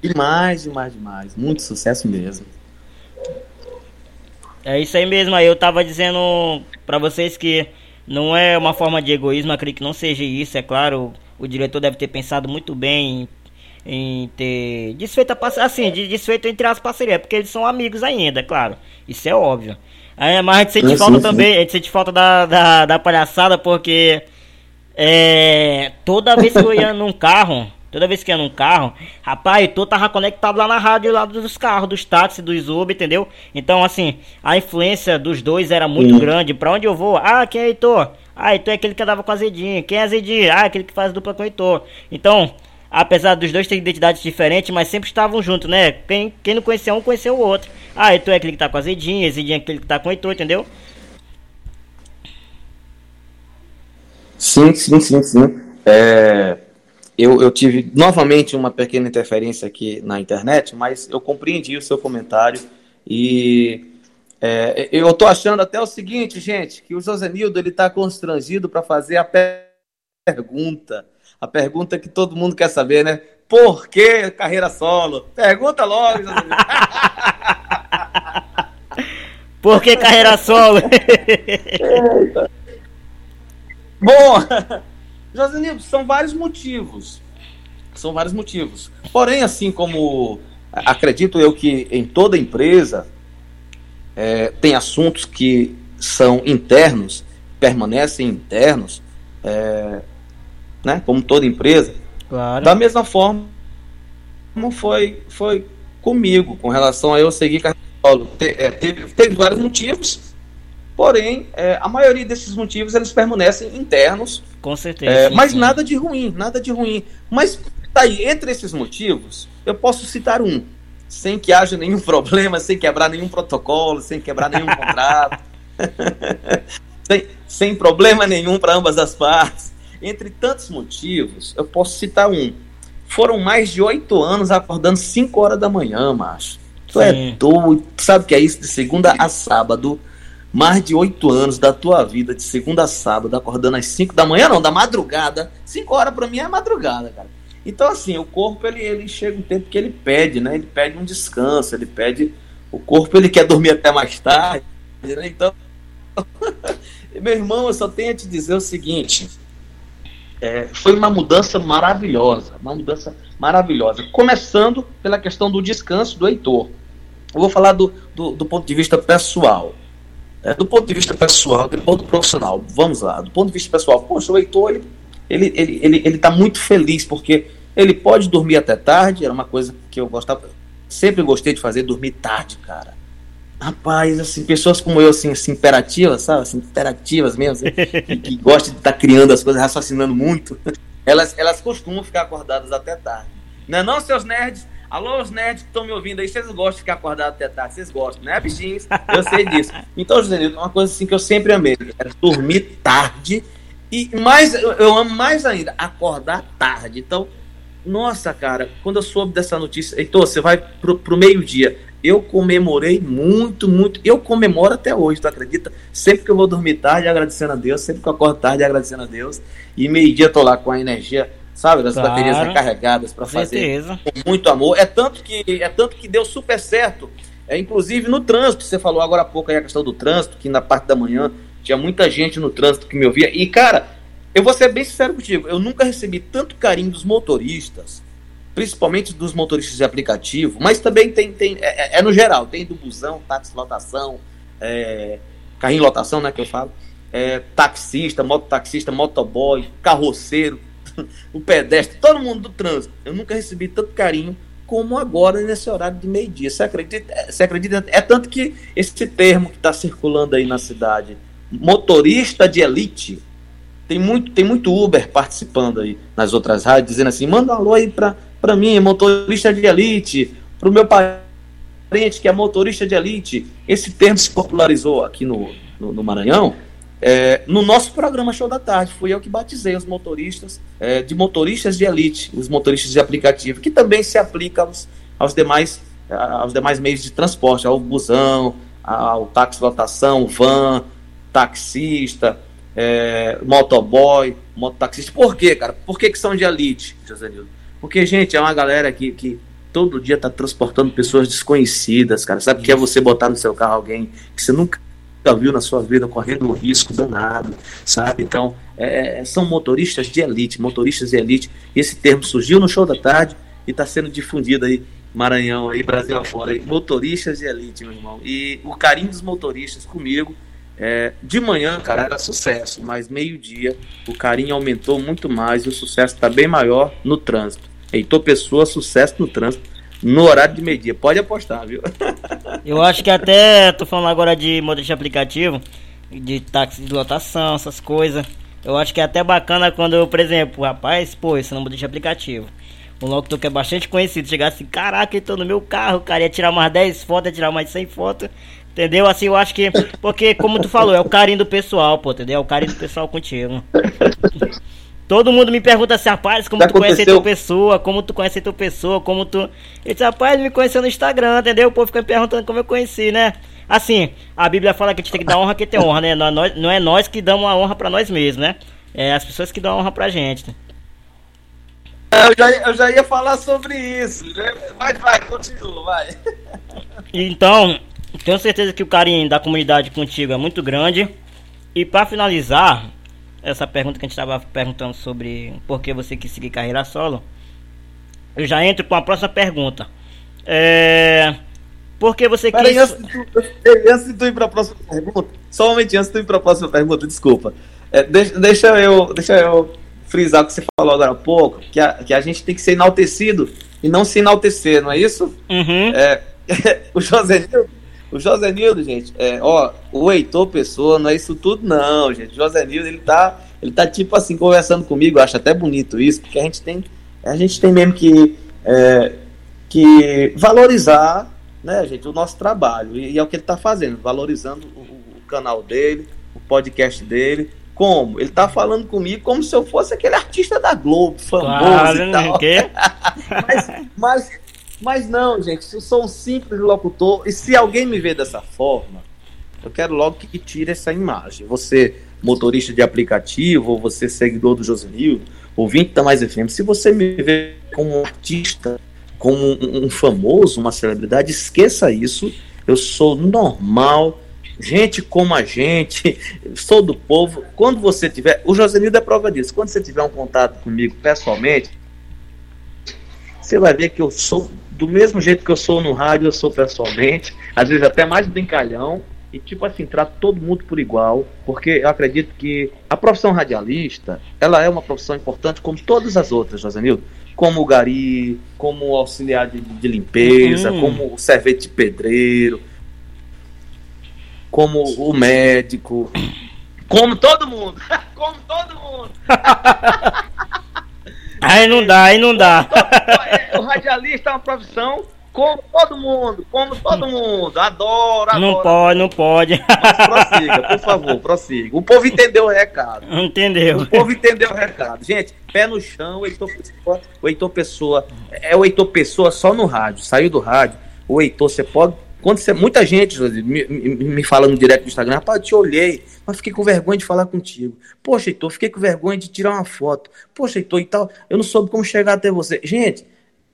Demais, demais, demais. Muito sucesso mesmo. É isso aí mesmo. Aí eu tava dizendo para vocês que não é uma forma de egoísmo, acredito que não seja isso, é claro o diretor deve ter pensado muito bem em, em ter desfeito a assim, de desfeito entre as parcerias, porque eles são amigos ainda, é claro. Isso é óbvio. É, mas a gente sente falta sim, também, a gente sente falta da, da, da palhaçada, porque é, toda vez que eu ia num carro, toda vez que ia num carro, rapaz, tu tava conectado lá na rádio lá dos carros, dos táxis, dos Uber, entendeu? Então, assim, a influência dos dois era muito sim. grande. Pra onde eu vou? Ah, quem é Heitor? Ah, então é aquele que andava com Azedinho. Quem é Azedinho? Ah, aquele que faz dupla com o Heitor. Então, apesar dos dois terem identidades diferentes, mas sempre estavam juntos, né? Quem, quem não conhecia um, conheceu o outro. Ah, Heitor é aquele que tá com Azedinho, Azedinho é aquele que tá com o Heitor, entendeu? Sim, sim, sim, sim. É, eu, eu tive novamente uma pequena interferência aqui na internet, mas eu compreendi o seu comentário e é, eu estou achando até o seguinte, gente, que o Josenildo ele está constrangido para fazer a pergunta, a pergunta que todo mundo quer saber, né? Por que carreira solo? Pergunta logo, Josenildo. [LAUGHS] Por que carreira solo? Bom, [LAUGHS] Josenildo, são vários motivos. São vários motivos. Porém, assim como acredito eu que em toda empresa é, tem assuntos que são internos, permanecem internos, é, né, como toda empresa. Claro. Da mesma forma como foi, foi comigo, com relação a eu seguir. Te, é, teve, teve, vários motivos, porém, é, a maioria desses motivos eles permanecem internos. Com certeza. É, mas sim. nada de ruim, nada de ruim. Mas tá aí, entre esses motivos, eu posso citar um sem que haja nenhum problema, sem quebrar nenhum protocolo, sem quebrar nenhum contrato, [LAUGHS] sem, sem problema nenhum para ambas as partes. Entre tantos motivos, eu posso citar um. Foram mais de oito anos acordando cinco horas da manhã, macho. Tu é Sim. é doido. Sabe o que é isso? De segunda a sábado. Mais de oito anos da tua vida, de segunda a sábado, acordando às cinco da manhã, não, da madrugada. Cinco horas para mim é madrugada, cara. Então, assim, o corpo ele, ele chega um tempo que ele pede, né? Ele pede um descanso, ele pede. O corpo ele quer dormir até mais tarde, né? Então, [LAUGHS] meu irmão, eu só tenho a te dizer o seguinte: é, foi uma mudança maravilhosa, uma mudança maravilhosa. Começando pela questão do descanso do Heitor. Eu vou falar do, do, do ponto de vista pessoal. É, do ponto de vista pessoal, do ponto profissional, vamos lá. Do ponto de vista pessoal, poxa, o Heitor ele ele ele ele, ele tá muito feliz porque ele pode dormir até tarde, era uma coisa que eu gostava, sempre gostei de fazer, dormir tarde, cara. Rapaz, assim, pessoas como eu, assim, assim imperativas, sabe? Assim, imperativas mesmo, assim, que, que gostam de estar tá criando as coisas, raciocinando muito, [LAUGHS] elas, elas costumam ficar acordadas até tarde. Não é não, seus nerds? Alô, os nerds que estão me ouvindo aí, vocês gostam de ficar acordados até tarde, vocês gostam, né, bichinhos? Eu sei disso. Então, José uma coisa assim que eu sempre amei, era dormir tarde e mais, eu amo mais ainda, acordar tarde. Então, nossa, cara, quando eu soube dessa notícia, Heitor, você vai pro, pro meio-dia. Eu comemorei muito, muito. Eu comemoro até hoje, tu acredita? Sempre que eu vou dormir tarde, agradecendo a Deus. Sempre que eu acordo tarde, agradecendo a Deus. E meio-dia tô lá com a energia, sabe, das claro. baterias recarregadas para fazer certeza. com muito amor. É tanto que é tanto que deu super certo. É inclusive no trânsito, você falou agora há pouco aí a questão do trânsito, que na parte da manhã tinha muita gente no trânsito que me ouvia. E, cara, eu vou ser bem sincero contigo, eu nunca recebi tanto carinho dos motoristas, principalmente dos motoristas de aplicativo, mas também tem, tem é, é, é no geral, tem do busão, táxi lotação, é, carrinho lotação, né, que eu falo, é, taxista, mototaxista, motoboy, carroceiro, [LAUGHS] o pedestre, todo mundo do trânsito. Eu nunca recebi tanto carinho como agora nesse horário de meio-dia. Você acredita? Você acredita? É tanto que esse termo que está circulando aí na cidade, motorista de elite, tem muito, tem muito Uber participando aí nas outras rádios, dizendo assim: manda um alô aí para mim, motorista de elite, para o meu parente que é motorista de elite. Esse termo se popularizou aqui no, no, no Maranhão é, no nosso programa Show da Tarde, fui eu que batizei os motoristas é, de motoristas de elite, os motoristas de aplicativo, que também se aplica aos, aos, demais, aos demais meios de transporte, ao busão, ao táxi lotação, van, taxista, é, motoboy, mototaxista. Por quê, cara? Por que, que são de elite, José Nildo? Porque, gente, é uma galera que, que todo dia está transportando pessoas desconhecidas, cara. Sabe o que é você botar no seu carro alguém que você nunca viu na sua vida correndo um risco danado, sabe? Então, é, é, são motoristas de elite, motoristas de elite. Esse termo surgiu no show da tarde e está sendo difundido aí, Maranhão, aí, Brasil afora, aí, motoristas de elite, meu irmão. E o carinho dos motoristas comigo, é, de manhã, cara, era sucesso, mas meio-dia o carinho aumentou muito mais e o sucesso está bem maior no trânsito. Heitor Pessoa, sucesso no trânsito no horário de meio-dia. Pode apostar, viu? [LAUGHS] Eu acho que até, tô falando agora de de aplicativo, de táxi de lotação, essas coisas. Eu acho que é até bacana quando, por exemplo, rapaz, pô, esse não de aplicativo. Um locutor que é bastante conhecido, chegar assim, caraca, eu tô no meu carro, cara, ia tirar mais 10 fotos, ia tirar mais 100 fotos. Entendeu? Assim, eu acho que. Porque, como tu falou, é o carinho do pessoal, pô, entendeu? É o carinho do pessoal contigo. Todo mundo me pergunta assim, rapaz, como Já tu aconteceu? conhece a tua pessoa, como tu conhece a tua pessoa, como tu. Eu disse, rapaz, ele me conheceu no Instagram, entendeu? O povo fica me perguntando como eu conheci, né? Assim, a Bíblia fala que a gente tem que dar honra que tem honra, né? Nós, não é nós que damos a honra para nós mesmos, né? É as pessoas que dão a honra pra gente. Eu já, eu já ia falar sobre isso. Vai, vai, continua, vai. Então, tenho certeza que o carinho da comunidade contigo é muito grande. E para finalizar, essa pergunta que a gente estava perguntando sobre por que você quis seguir carreira solo, eu já entro com a próxima pergunta. É, por que você Pera quis... Aí, antes, de tu, antes de tu ir para a próxima pergunta, somente antes de tu ir para a próxima pergunta, desculpa. É, deixa, deixa, eu, deixa eu frisar o que você falou agora há pouco, que a, que a gente tem que ser enaltecido e não se enaltecer, não é isso? Uhum. É, [LAUGHS] o José Nildo o José Nildo, gente, é, ó, o Heitor Pessoa não é isso tudo, não, gente. O José Nildo, ele tá, ele tá tipo assim, conversando comigo, eu acho até bonito isso, porque a gente tem, a gente tem mesmo que, é, que valorizar, né, gente, o nosso trabalho. E, e é o que ele tá fazendo, valorizando o, o, canal dele, o podcast dele. Como? Ele tá falando comigo como se eu fosse aquele artista da Globo, famoso claro, e tal. [LAUGHS] mas, mas mas não, gente, eu sou um simples locutor e se alguém me vê dessa forma, eu quero logo que tire essa imagem. Você, motorista de aplicativo, ou você, seguidor do Josenildo, ouvinte da Mais FM, se você me vê como um artista, como um, um famoso, uma celebridade, esqueça isso. Eu sou normal, gente como a gente, [LAUGHS] sou do povo. Quando você tiver, o Josenildo é prova disso. Quando você tiver um contato comigo pessoalmente, você vai ver que eu sou do mesmo jeito que eu sou no rádio, eu sou pessoalmente, às vezes até mais brincalhão, e tipo assim, trato todo mundo por igual, porque eu acredito que a profissão radialista, ela é uma profissão importante como todas as outras, Josenildo, como o gari, como o auxiliar de, de limpeza, uhum. como o servente de pedreiro, como o médico, [COUGHS] como todo mundo, [LAUGHS] como todo mundo. [LAUGHS] Aí não dá, aí não dá. O radialista é uma profissão como todo mundo, como todo mundo. Adoro, adoro. Não pode, não pode. Mas prossiga, por favor, prossiga. O povo entendeu o recado. Entendeu. O povo entendeu o recado. Gente, pé no chão, o Heitor Pessoa, o Heitor Pessoa é o Heitor Pessoa só no rádio. Saiu do rádio, o Heitor, você pode quando você, muita gente me, me, me fala no direct do Instagram, rapaz, eu te olhei, mas fiquei com vergonha de falar contigo. Poxa, Heitor, fiquei com vergonha de tirar uma foto. Poxa, Heitor, e tal, eu não soube como chegar até você. Gente,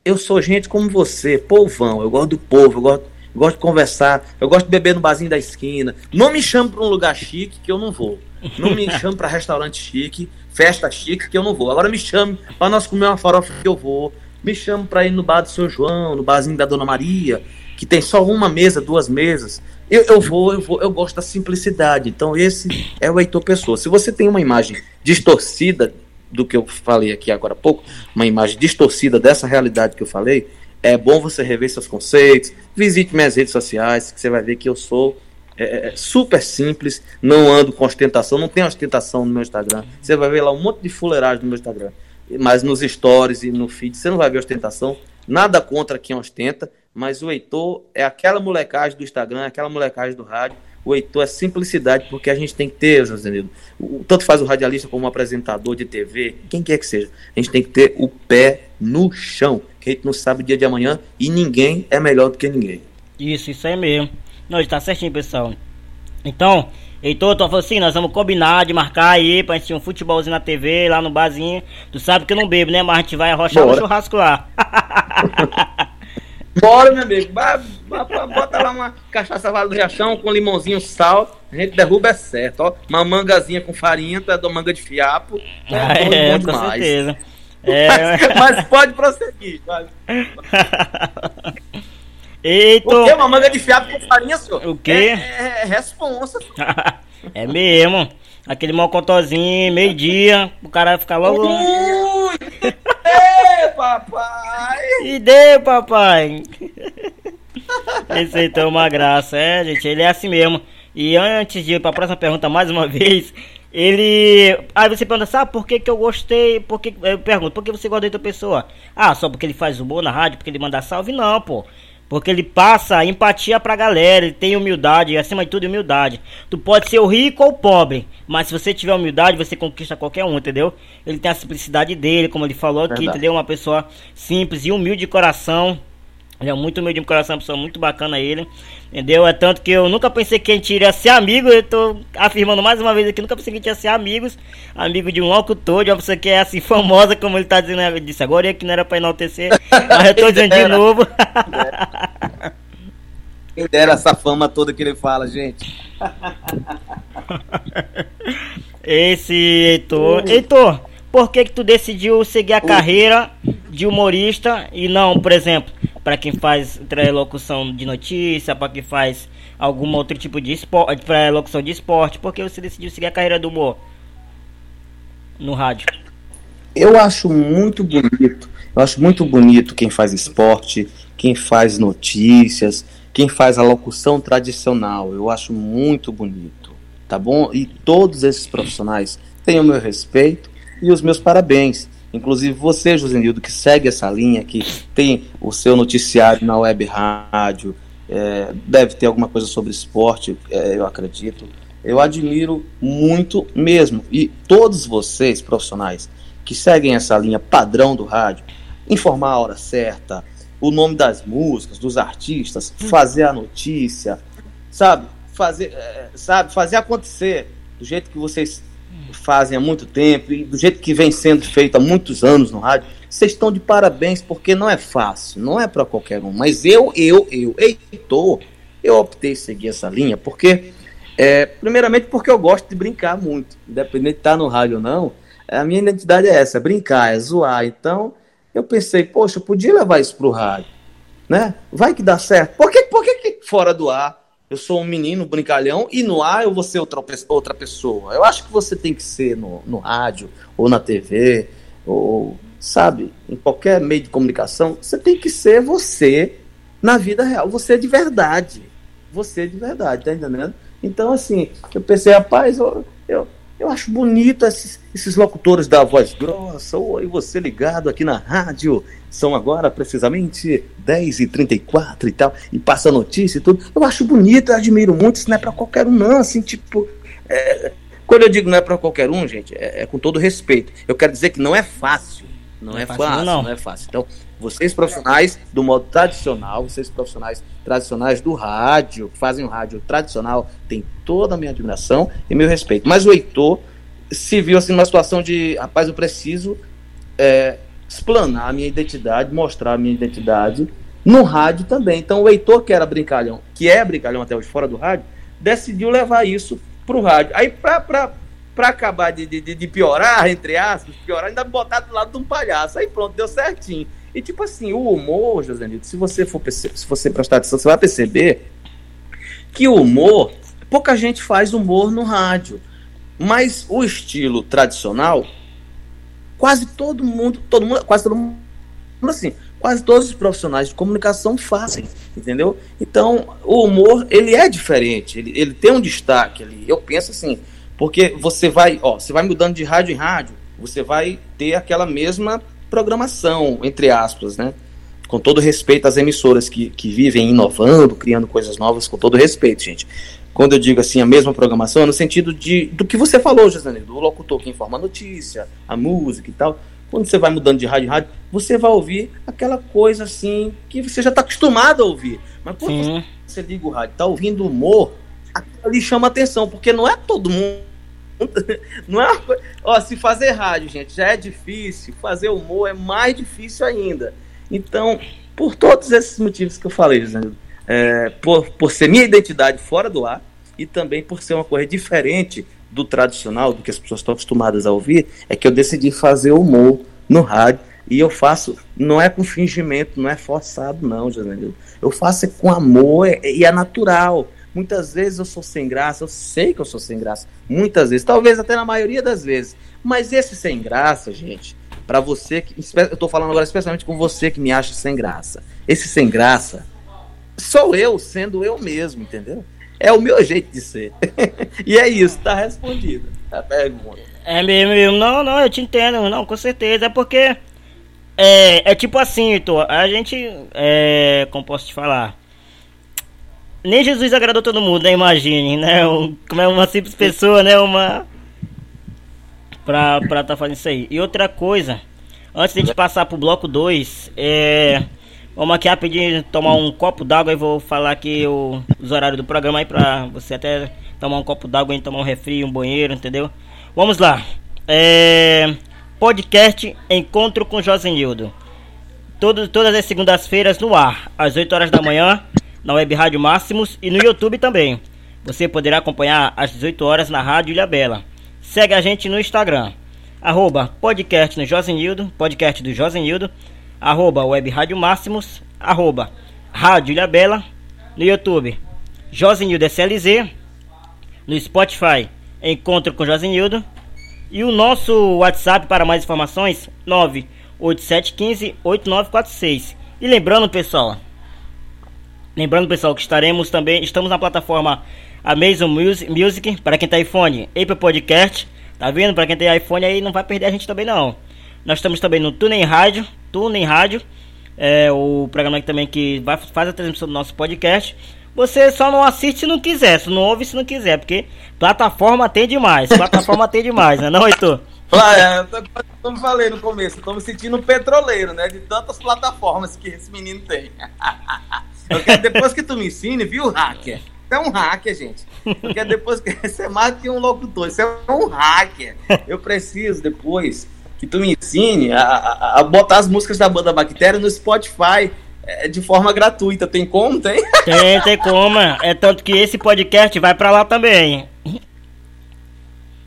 eu sou gente como você, povão, eu gosto do povo, eu gosto, eu gosto de conversar, eu gosto de beber no barzinho da esquina. Não me chame para um lugar chique que eu não vou. Não me [LAUGHS] chame para restaurante chique, festa chique que eu não vou. Agora me chame para nós comer uma farofa que eu vou. Me chame para ir no bar do seu João, no barzinho da Dona Maria que tem só uma mesa, duas mesas. Eu, eu vou, eu vou, eu gosto da simplicidade. Então, esse é o Heitor Pessoa. Se você tem uma imagem distorcida do que eu falei aqui agora há pouco, uma imagem distorcida dessa realidade que eu falei, é bom você rever seus conceitos, visite minhas redes sociais, que você vai ver que eu sou é, é, super simples, não ando com ostentação, não tem ostentação no meu Instagram. Você vai ver lá um monte de fuleiragem no meu Instagram. Mas nos stories e no feed você não vai ver ostentação. Nada contra quem ostenta, mas o Heitor é aquela molecagem do Instagram, aquela molecagem do rádio. O Heitor é simplicidade, porque a gente tem que ter, José tanto faz o radialista como o apresentador de TV, quem quer que seja, a gente tem que ter o pé no chão, que a gente não sabe o dia de amanhã e ninguém é melhor do que ninguém. Isso, isso aí mesmo. Não, está certinho, pessoal. Então, Heitor, tu falou assim, nós vamos combinar de marcar aí pra gente um futebolzinho na TV, lá no barzinho. Tu sabe que eu não bebo, né? Mas a gente vai arrochar no churrasco lá. [LAUGHS] Bora, meu amigo. Bota lá uma cachaça vale do Riachão com limãozinho, sal. A gente derruba é certo, ó. Uma mangazinha com farinha, tu é do manga de fiapo. É, ah, é, bom demais. com certeza. [LAUGHS] É... Mas, mas, pode prosseguir. Mas... [LAUGHS] Eita! O quê? Uma manga de fiapo com farinha, senhor? O quê? É, é, é responsa. [LAUGHS] é mesmo. Aquele mocotozinho, meio-dia, o cara ficar logo. Ui! Ei, [LAUGHS] papai! E deu, papai! Esse aí é uma graça, é, gente, ele é assim mesmo. E antes de ir para a próxima pergunta, mais uma vez, ele. Aí você pergunta, sabe por que, que eu gostei? Por que... Eu pergunto, por que você gosta da pessoa? Ah, só porque ele faz humor na rádio, porque ele manda salve? Não, pô. Porque ele passa empatia pra galera, ele tem humildade, acima de tudo humildade. Tu pode ser o rico ou o pobre, mas se você tiver humildade, você conquista qualquer um, entendeu? Ele tem a simplicidade dele, como ele falou aqui, Verdade. entendeu? Uma pessoa simples e humilde de coração. Ele é muito humilde de coração, uma pessoa muito bacana ele. Entendeu? É tanto que eu nunca pensei que a gente iria ser amigo. Eu tô afirmando mais uma vez aqui, nunca pensei que a gente ia ser amigos. Amigo de um locutor, de uma pessoa que é assim [LAUGHS] famosa, como ele tá dizendo. Eu disse agora que não era pra enaltecer, mas eu tô dizendo de novo. [LAUGHS] Quem dera essa fama toda que ele fala, gente. [LAUGHS] Esse Heitor. Heitor, por que que tu decidiu seguir a carreira de humorista e não, por exemplo, para quem faz locução de notícia, para quem faz algum outro tipo de esporte, para locução de esporte, porque você decidiu seguir a carreira do humor no rádio? Eu acho muito bonito. Eu acho muito bonito quem faz esporte, quem faz notícias, quem faz a locução tradicional. Eu acho muito bonito, tá bom? E todos esses profissionais têm o meu respeito e os meus parabéns. Inclusive você, Josenildo, que segue essa linha, que tem o seu noticiário na web rádio, é, deve ter alguma coisa sobre esporte, é, eu acredito. Eu admiro muito mesmo. E todos vocês, profissionais, que seguem essa linha padrão do rádio, informar a hora certa, o nome das músicas, dos artistas, fazer a notícia, sabe? Fazer, é, sabe? fazer acontecer do jeito que vocês fazem há muito tempo e do jeito que vem sendo feito há muitos anos no rádio, vocês estão de parabéns porque não é fácil, não é para qualquer um. Mas eu, eu, eu, Heitor, eu optei seguir essa linha porque, é, primeiramente, porque eu gosto de brincar muito, independente de estar no rádio ou não. A minha identidade é essa, é brincar, é zoar. Então, eu pensei, poxa, eu podia levar isso para o rádio, né? Vai que dá certo. Por que, por que, que fora do ar eu sou um menino brincalhão e no ar eu vou ser outra, outra pessoa. Eu acho que você tem que ser no, no rádio ou na TV ou, sabe, em qualquer meio de comunicação, você tem que ser você na vida real. Você é de verdade. Você é de verdade, tá entendendo? Então, assim, eu pensei, rapaz, eu, eu, eu acho bonito esses, esses locutores da voz grossa, oi, você ligado aqui na rádio, são agora precisamente 10h34 e tal, e passa notícia e tudo. Eu acho bonito, eu admiro muito, isso não é pra qualquer um, não, assim, tipo. É, quando eu digo não é para qualquer um, gente, é, é, com todo respeito. Eu quero dizer que não é fácil. Não, não é, é fácil, fácil não. não é fácil. Então, vocês profissionais do modo tradicional, vocês profissionais tradicionais do rádio, que fazem o rádio tradicional, tem toda a minha admiração e meu respeito. Mas o Heitor se viu assim numa situação de, rapaz, eu preciso é, explanar a minha identidade, mostrar a minha identidade no rádio também. Então o Heitor, que era brincalhão, que é brincalhão até hoje fora do rádio, decidiu levar isso para o rádio. Aí, para acabar de, de, de, piorar, entre aspas, piorar, ainda botar do lado de um palhaço. Aí pronto, deu certinho. E tipo assim, o humor, Josenito, se você for se você prestar atenção, você vai perceber que o humor, pouca gente faz humor no rádio. Mas o estilo tradicional, quase todo mundo, todo mundo, quase todo mundo assim, quase todos os profissionais de comunicação fazem, entendeu? Então, o humor, ele é diferente, ele, ele tem um destaque ali. Eu penso assim, porque você vai, ó, você vai mudando de rádio em rádio, você vai ter aquela mesma programação, entre aspas, né? Com todo respeito às emissoras que, que vivem inovando, criando coisas novas, com todo respeito, gente. Quando eu digo assim, a mesma programação, é no sentido de, do que você falou, José, do locutor que informa a notícia, a música e tal. Quando você vai mudando de rádio em rádio, você vai ouvir aquela coisa assim que você já está acostumado a ouvir. Mas quando você, você liga o rádio, está ouvindo humor, aquilo ali chama atenção, porque não é todo mundo [LAUGHS] não é. Ó, se fazer rádio, gente, já é difícil, fazer humor é mais difícil ainda. Então, por todos esses motivos que eu falei, José, é, por, por ser minha identidade fora do ar e também por ser uma coisa diferente do tradicional, do que as pessoas estão acostumadas a ouvir, é que eu decidi fazer humor no rádio. E eu faço, não é com fingimento, não é forçado, não, Janelio. Eu faço com amor e é natural. Muitas vezes eu sou sem graça, eu sei que eu sou sem graça. Muitas vezes, talvez até na maioria das vezes. Mas esse sem graça, gente, para você que. Eu tô falando agora especialmente com você que me acha sem graça. Esse sem graça sou eu sendo eu mesmo, entendeu? É o meu jeito de ser. [LAUGHS] e é isso, tá respondido a pergunta. É mesmo, não, não, eu te entendo, não, com certeza. É porque é, é tipo assim, Tô, a gente, é, como posso te falar? Nem Jesus agradou todo mundo, né? Imagine, né? Um, como é uma simples pessoa, né? Uma. Pra, pra tá fazendo isso aí. E outra coisa, antes de a gente passar pro bloco 2, é. Vamos aqui rapidinho tomar um copo d'água e vou falar aqui o, os horários do programa aí pra você até tomar um copo d'água e tomar um refri, um banheiro, entendeu? Vamos lá. É, podcast Encontro com Josenildo. Todo, todas as segundas-feiras no ar, às 8 horas da manhã, na Web Rádio Máximos e no YouTube também. Você poderá acompanhar às 18 horas na Rádio Ilha Bela. Segue a gente no Instagram, arroba podcast no Josenildo, podcast do Josenildo arroba Web Rádio Máximos, arroba Rádio Ilha Bela, no YouTube, Josenildo SLZ, no Spotify, Encontro com Josenildo, e o nosso WhatsApp para mais informações, 98715-8946. E lembrando, pessoal, lembrando, pessoal, que estaremos também, estamos na plataforma Amazon Music, para quem tem iPhone, Apple Podcast, tá vendo? Para quem tem iPhone aí, não vai perder a gente também não. Nós estamos também no TuneIn Rádio, TuneIn Rádio, é o programa que também que vai, faz a transmissão do nosso podcast. Você só não assiste se não quiser, se não ouve se não quiser, porque plataforma tem demais, [LAUGHS] plataforma tem demais, né não, Heitor? É, como falei no começo, estou me sentindo um petroleiro, né? De tantas plataformas que esse menino tem. [LAUGHS] Eu quero depois que tu me ensine, viu, hacker? Você é um hacker, gente. Quero depois que [LAUGHS] você é mais que um locutor, você é um hacker. Eu preciso depois que tu me ensine a, a, a botar as músicas da banda Bactéria no Spotify é, de forma gratuita. Tem como? Tem? [LAUGHS] Tem, tem como. É tanto que esse podcast vai pra lá também.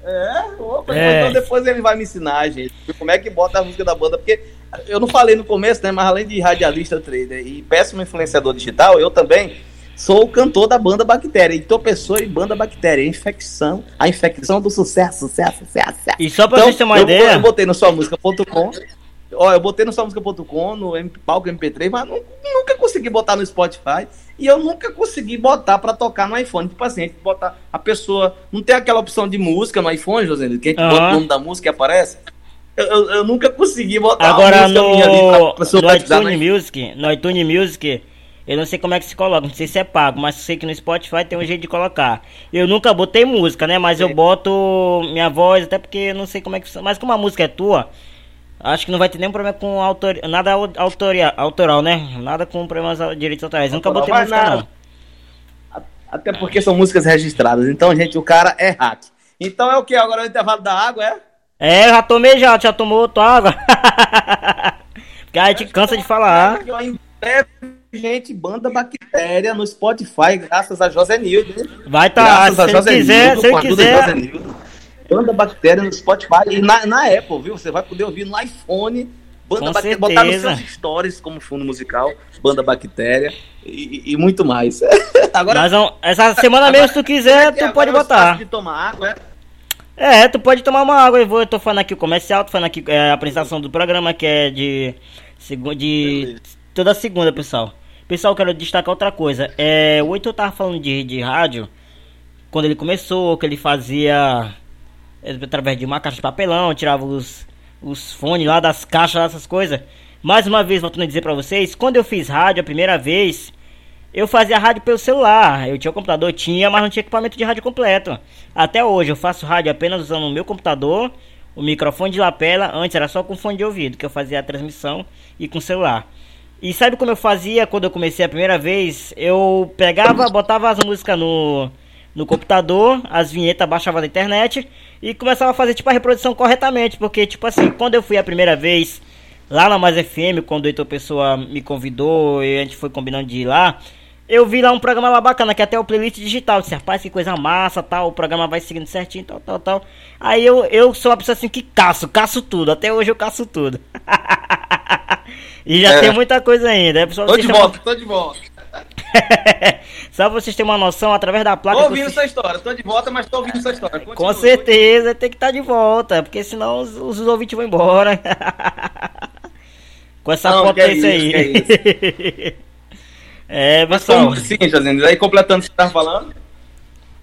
É, opa, é. então depois ele vai me ensinar, gente, como é que bota a música da banda, porque eu não falei no começo, né, mas além de radialista, trader e péssimo influenciador digital, eu também Sou o cantor da banda Bactéria. Então, pessoa e banda Bactéria. Infecção. A infecção do sucesso, sucesso, sucesso. E só pra então, você ter uma eu, ideia. Eu botei no sua música.com. Ó, eu botei no sua música.com, no MP, palco MP3, mas nunca consegui botar no Spotify. E eu nunca consegui botar para tocar no iPhone. Tipo assim, botar a pessoa. Não tem aquela opção de música no iPhone, José, que a gente uhum. bota o nome da música e aparece. Eu, eu, nunca consegui botar Agora no, no iTunes Music, no iTunes Music, eu não sei como é que se coloca, não sei se é pago, mas sei que no Spotify tem um jeito de colocar. Eu nunca botei música, né? Mas eu boto minha voz, até porque eu não sei como é que. Mas como a música é tua, acho que não vai ter nenhum problema com autor... nada autoria... autoral, né? Nada com problemas de direitos autorais. Nunca botei música, nada. não. Até porque são músicas registradas. Então, gente, o cara é hack. Então é o que? Agora é o intervalo da água, é? É, já tomei já, já tomou tua água. [LAUGHS] porque a gente cansa de falar. É gente, banda Bactéria no Spotify, graças a José Nildo. Vai estar, tá, se ele quiser, Nildo, se ele quiser. Banda Bactéria no Spotify e na, na Apple, viu? Você vai poder ouvir no iPhone. Banda Bactéria, botar nos seus stories como fundo musical, Banda Bactéria e, e muito mais. [LAUGHS] agora, Mas essa semana mesmo, se tu quiser, tu pode botar. De tomar água, é? É, tu pode tomar uma água. Eu, vou, eu tô falando aqui o comercial, tô falando aqui é, a apresentação do programa que é de de toda segunda, pessoal. Pessoal, quero destacar outra coisa. É, o Heitor tava falando de, de rádio quando ele começou, que ele fazia é, através de uma caixa de papelão, tirava os, os fones lá das caixas, essas coisas. Mais uma vez, voltando a dizer para vocês, quando eu fiz rádio a primeira vez, eu fazia rádio pelo celular. Eu tinha o computador, tinha, mas não tinha equipamento de rádio completo. Até hoje eu faço rádio apenas usando o meu computador, o microfone de lapela. Antes era só com fone de ouvido que eu fazia a transmissão e com celular. E sabe como eu fazia quando eu comecei a primeira vez? Eu pegava, botava as músicas no, no computador, as vinhetas baixava da internet e começava a fazer tipo a reprodução corretamente. Porque, tipo assim, quando eu fui a primeira vez lá na Mais FM, quando o Heitor Pessoa me convidou e a gente foi combinando de ir lá, eu vi lá um programa lá bacana, que é até o playlist digital. Eu disse, rapaz, que coisa massa, tal. O programa vai seguindo certinho, tal, tal, tal. Aí eu, eu sou uma pessoa assim que caço, caço tudo. Até hoje eu caço tudo. [LAUGHS] E já é. tem muita coisa ainda. É tô de volta, uma... tô de volta. Só pra vocês terem uma noção, através da placa. Tô ouvindo você... essa história, tô de volta, mas tô ouvindo essa história. Continua, Com certeza tem que estar tá de volta, porque senão os, os ouvintes vão embora. [LAUGHS] Com essa Não, potência é aí. Isso, é, [LAUGHS] é, pessoal. Mas sim, José, aí completando o que você tava falando.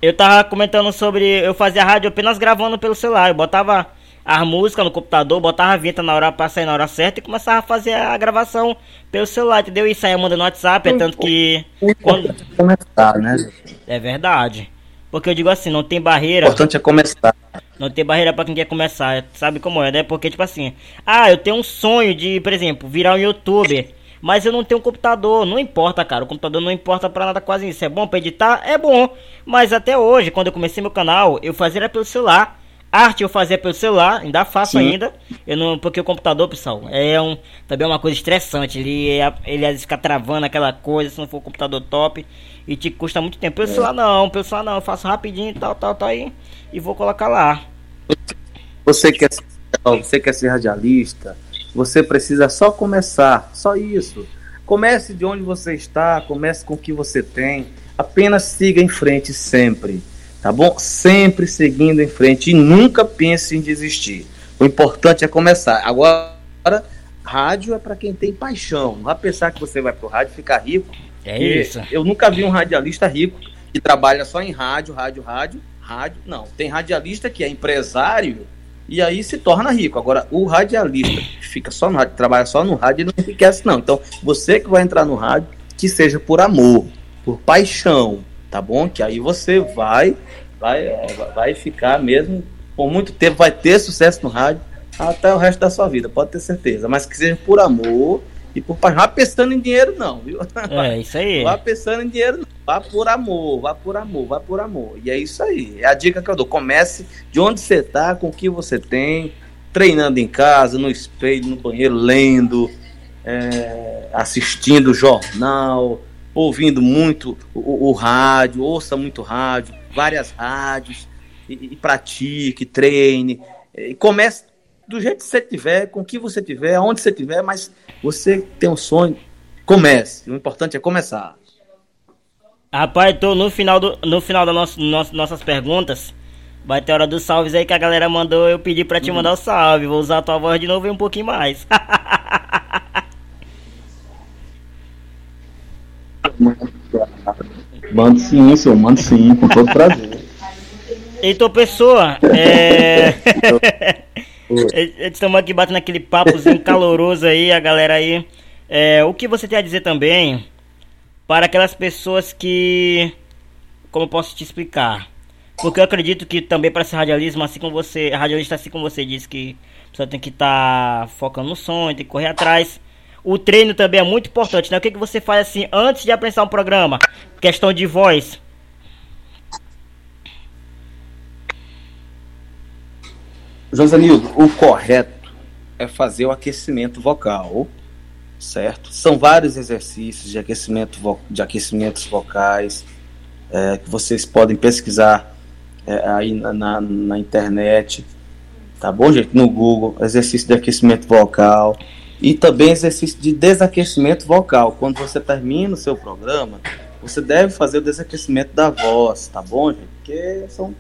Eu tava comentando sobre. Eu fazia rádio apenas gravando pelo celular. Eu botava as músicas no computador, botava a vinheta na hora pra sair na hora certa e começava a fazer a gravação pelo celular, entendeu? E saia mandando no WhatsApp, é tanto que. Quando... Começar, né? É verdade. Porque eu digo assim, não tem barreira. O importante é começar. Não tem barreira para quem quer começar, sabe como é, né? Porque, tipo assim, ah, eu tenho um sonho de, por exemplo, virar um youtuber. Mas eu não tenho um computador, não importa, cara. O computador não importa para nada quase isso. É bom pra editar? É bom. Mas até hoje, quando eu comecei meu canal, eu fazia pelo celular. Arte eu fazia pelo celular, ainda faço Sim. ainda. Eu não, porque o computador, pessoal, é um também é uma coisa estressante. Ele ele às fica travando aquela coisa, se não for um computador top e te custa muito tempo. Pelo é. celular não, pelo celular não, eu faço rapidinho, tal, tal, tal aí e vou colocar lá. Você quer você quer ser radialista? Você precisa só começar, só isso. Comece de onde você está, comece com o que você tem. Apenas siga em frente sempre tá bom? Sempre seguindo em frente e nunca pense em desistir. O importante é começar. Agora, rádio é para quem tem paixão. Não vai pensar que você vai pro rádio ficar rico. É isso. Eu nunca vi um radialista rico que trabalha só em rádio, rádio, rádio, rádio. Não, tem radialista que é empresário e aí se torna rico. Agora, o radialista que fica só no rádio, trabalha só no rádio, ele não enriquece, não. Então, você que vai entrar no rádio, que seja por amor, por paixão, tá bom? Que aí você vai, vai, é, vai ficar mesmo por muito tempo, vai ter sucesso no rádio até o resto da sua vida, pode ter certeza. Mas que seja por amor e por paixão. Vá pensando em dinheiro, não, viu? É, isso aí. [LAUGHS] Vá pensando em dinheiro, não. Vá por amor, vá por amor, vá por amor. E é isso aí. É a dica que eu dou. Comece de onde você tá, com o que você tem, treinando em casa, no espelho, no banheiro, lendo, é, assistindo jornal, ouvindo muito o, o, rádio, ouça muito rádio, várias rádios, e, e pratique, treine, e comece do jeito que você tiver, com o que você tiver, aonde você tiver, mas você tem um sonho, comece. O importante é começar. Rapaz, tô no final do no final das nosso, nosso, nossas perguntas. Vai ter hora dos salves aí que a galera mandou. Eu pedi pra te uhum. mandar o salve. Vou usar a tua voz de novo e um pouquinho mais. [LAUGHS] Mando sim, senhor, mando sim, com todo prazer. Heitor Pessoa, é. [LAUGHS] Estamos aqui batendo aquele papozinho [LAUGHS] caloroso aí, a galera aí. É, o que você tem a dizer também para aquelas pessoas que. Como eu posso te explicar? Porque eu acredito que também para ser radialismo, assim como você, radialista, assim como você disse que a pessoa tem que estar tá focando no sonho, tem que correr atrás. O treino também é muito importante, né? O que, que você faz assim antes de apresentar um programa? Questão de voz. Josanildo, o correto é fazer o aquecimento vocal, certo? São vários exercícios de aquecimento de aquecimentos vocais é, que vocês podem pesquisar é, aí na, na, na internet, tá bom, gente? No Google, exercício de aquecimento vocal e também exercício de desaquecimento vocal. Quando você termina o seu programa, você deve fazer o desaquecimento da voz, tá bom, gente? Porque são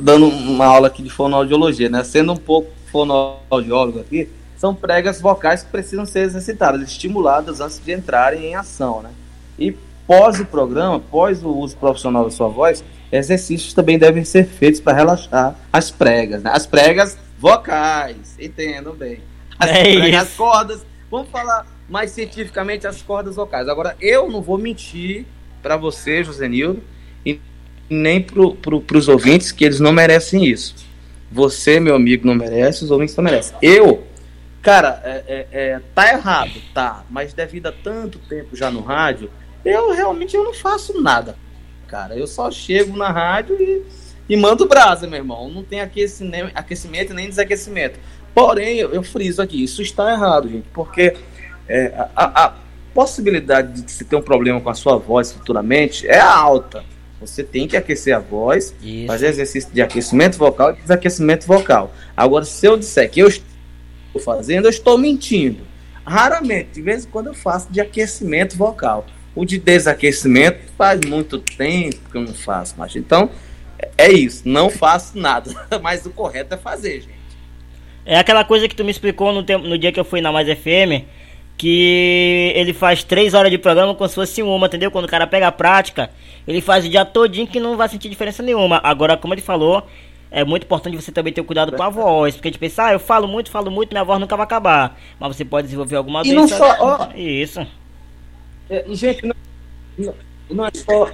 dando uma aula aqui de fonoaudiologia, né? Sendo um pouco fonoaudiólogo aqui, são pregas vocais que precisam ser exercitadas, estimuladas antes de entrarem em ação, né? E pós o programa, pós o uso profissional da sua voz, exercícios também devem ser feitos para relaxar as pregas, né? As pregas vocais, entendam bem. As, É pregas, as cordas, vamos falar mais cientificamente as cordas vocais. Agora, eu não vou mentir para você, Josenildo, e nem para pro, os ouvintes que eles não merecem isso. Você, meu amigo, não merece, os ouvintes não merecem. Eu, cara, é, é, é, tá errado, tá, mas devido a tanto tempo já no rádio, eu realmente eu não faço nada, cara. Eu só chego na rádio e, e mando brasa, meu irmão. Não tem aquecimento, aquecimento nem desaquecimento. Porém, eu, eu friso aqui, isso está errado, gente, porque é, a, a possibilidade de você ter um problema com a sua voz futuramente é alta. Você tem que aquecer a voz, Isso. fazer exercício de aquecimento vocal e desaquecimento vocal. Agora, se eu disser que eu estou fazendo, eu estou mentindo. Raramente, de vez em quando eu faço de aquecimento vocal. O de desaquecimento faz muito tempo que eu não faço, mas então é isso, não faço nada. [LAUGHS] Mas o correto é fazer, gente. É aquela coisa que tu me explicou no, tempo, no dia que eu fui na Mais FM, que ele faz três horas de programa como se fosse uma, entendeu? Quando o cara pega a prática, ele faz o dia todinho que não vai sentir diferença nenhuma. Agora, como ele falou, é muito importante você também ter cuidado com a voz, porque a gente pensa, ah, eu falo muito, falo muito, minha voz nunca vai acabar. Mas você pode desenvolver alguma E não só- ó. Isso. É, gente, não, não- não é só.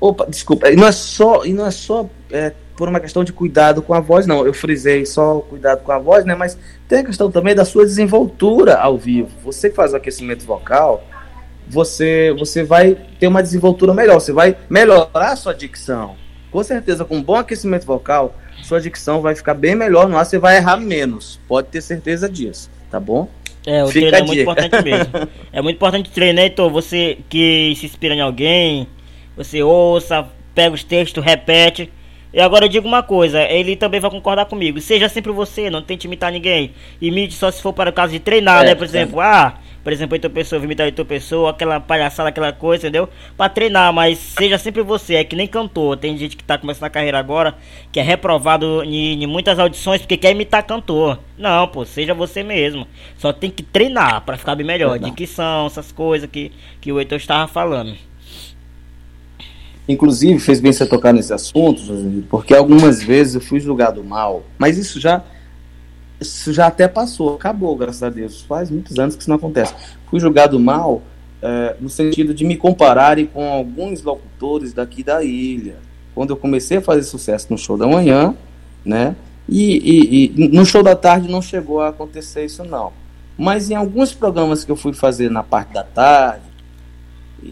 Opa, desculpa. E não é só, e não é só é, por uma questão de cuidado com a voz, não. Eu frisei só o cuidado com a voz, né? Mas tem a questão também da sua desenvoltura ao vivo. Você que faz o aquecimento vocal, você, você vai ter uma desenvoltura melhor. Você vai melhorar a sua dicção. Com certeza, com um bom aquecimento vocal, sua dicção vai ficar bem melhor no ar. Você vai errar menos. Pode ter certeza disso, tá bom? É, o Fica treino é muito importante mesmo. [LAUGHS] É muito importante o treino, né, Heitor? Você que se inspira em alguém, você ouça, pega os textos, repete. E agora eu digo uma coisa, ele também vai concordar comigo. Seja sempre você, não tente imitar ninguém. Imite só se for para o caso de treinar, É, né? Por é. exemplo, ah, por exemplo, Heitor Pessoa, imitar Heitor Pessoa, aquela palhaçada, aquela coisa, entendeu? Pra treinar, mas seja sempre você, é que nem cantor. Tem gente que tá começando a carreira agora, que é reprovado em, em muitas audições porque quer imitar cantor. Não, pô, seja você mesmo. Só tem que treinar pra ficar bem melhor. Dicção, essas coisas que, que o Heitor estava falando. Inclusive, fez bem você tocar nesse assunto, porque algumas vezes eu fui julgado mal, mas isso já isso já até passou, acabou, graças a Deus. Faz muitos anos que isso não acontece. Fui julgado mal eh, no sentido de me compararem com alguns locutores daqui da ilha. Quando eu comecei a fazer sucesso no show da manhã, né? E, e- e no show da tarde não chegou a acontecer isso, não. Mas em alguns programas que eu fui fazer na parte da tarde,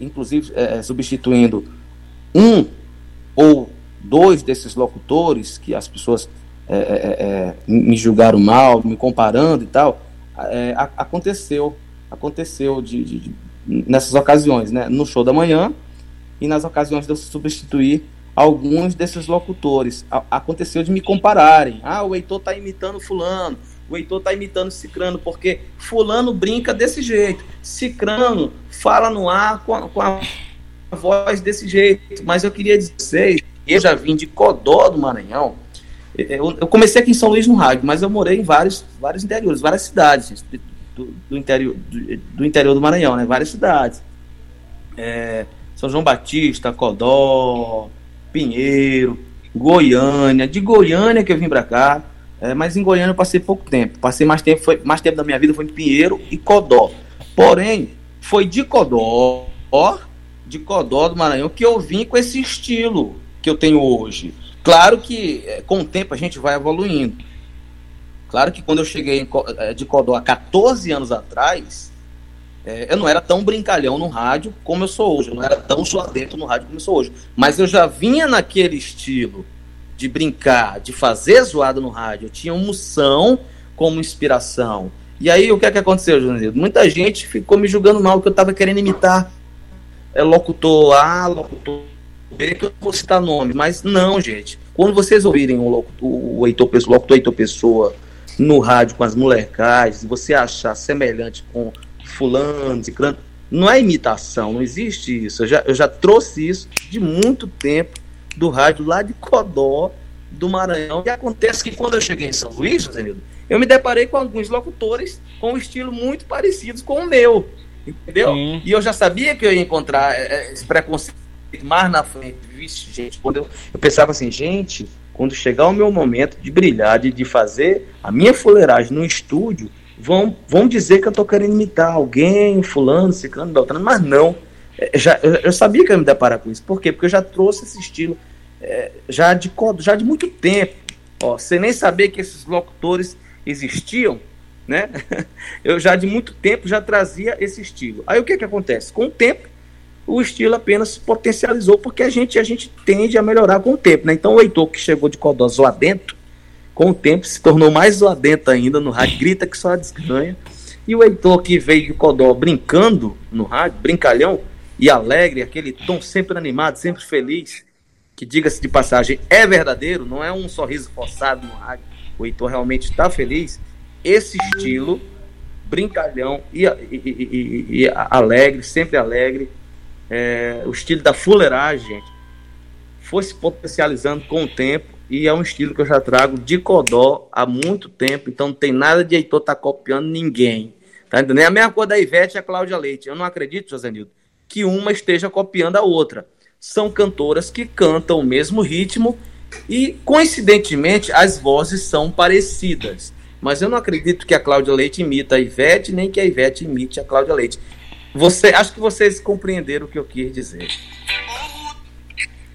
inclusive eh, substituindo um ou dois desses locutores que as pessoas é, é, é, me julgaram mal, me comparando e tal, é, aconteceu, aconteceu de, de- de- nessas ocasiões, né? No show da manhã e nas ocasiões de eu substituir alguns desses locutores. A- aconteceu de me compararem. Ah, o Heitor tá imitando fulano, o Heitor tá imitando Cicrano, porque fulano brinca desse jeito, Cicrano fala no ar com a, com a voz desse jeito. Mas eu queria dizer, eu já vim de Codó do Maranhão. Eu, eu comecei aqui em São Luís no rádio, mas eu morei em vários, vários interiores, várias cidades do, do interior, do, do interior do Maranhão, né? Várias cidades. É, São João Batista, Codó, Pinheiro, Goiânia. De Goiânia que eu vim pra cá. é, mas em Goiânia eu passei pouco tempo. Passei mais tempo, foi, mais tempo da minha vida foi em Pinheiro e Codó. Porém, foi de Codó, de Codó do Maranhão, que eu vim com esse estilo que eu tenho hoje. Claro que eh, com o tempo a gente vai evoluindo. Claro que quando eu cheguei eh, de Codó há 14 anos atrás, eh, eu não era tão brincalhão no rádio como eu sou hoje. Eu não era tão suadento no rádio como eu sou hoje. Mas eu já vinha naquele estilo de brincar, de fazer zoado no rádio. Eu tinha um moção como inspiração. E aí o que é que aconteceu, Joãozinho? Muita gente ficou me julgando mal que eu estava querendo imitar é, locutor A, locutor B, que eu vou citar nome, mas não, gente. Quando vocês ouvirem o, locutor, o Pessoa, locutor Heitor Pessoa no rádio com as molecais, e você achar semelhante com fulano, ciclano, não é imitação, não existe isso. Eu já, eu já trouxe isso de muito tempo do rádio lá de Codó, do Maranhão. E acontece que quando eu cheguei em São Luís, eu me deparei com alguns locutores com um estilo muito parecidos com o meu, entendeu? Sim. E eu já sabia que eu ia encontrar é, é, esse preconceito mais na frente. Vixe, gente, quando eu, eu pensava assim, gente, quando chegar o meu momento de brilhar, de, de fazer a minha fuleiragem no estúdio, vão, vão dizer que eu tô querendo imitar alguém, fulano, ciclano, beltrano, mas não. É, já, eu, eu, sabia que eu ia me deparar com isso. Por quê? Porque eu já trouxe esse estilo é, já, de, já de muito tempo. Ó, sem nem saber que esses locutores existiam, né? [LAUGHS] Eu já de muito tempo já trazia esse estilo. Aí o que que acontece? Com o tempo, o estilo apenas se potencializou porque a gente a gente tende a melhorar com o tempo, né? Então o Heitor que chegou de Codó zoadento, com o tempo se tornou mais zoadento ainda no rádio, grita que só desganha. E o Heitor que veio de Codó brincando no rádio, brincalhão e alegre, aquele tom sempre animado, sempre feliz, que diga-se de passagem, é verdadeiro, não é um sorriso forçado no rádio. O Heitor realmente está feliz. Esse estilo, brincalhão e, e, e, e alegre, sempre alegre, é, o estilo da fuleiragem, foi se potencializando com o tempo e é um estilo que eu já trago de Codó há muito tempo, então não tem nada de Heitor tá copiando ninguém. Tá entendendo? É a mesma coisa da Ivete e a Cláudia Leite. Eu não acredito, José Nildo, que uma esteja copiando a outra são cantoras que cantam o mesmo ritmo e, coincidentemente, as vozes são parecidas. Mas eu não acredito que a Cláudia Leite imita a Ivete, nem que a Ivete imite a Cláudia Leite. Você, acho que vocês compreenderam o que eu quis dizer.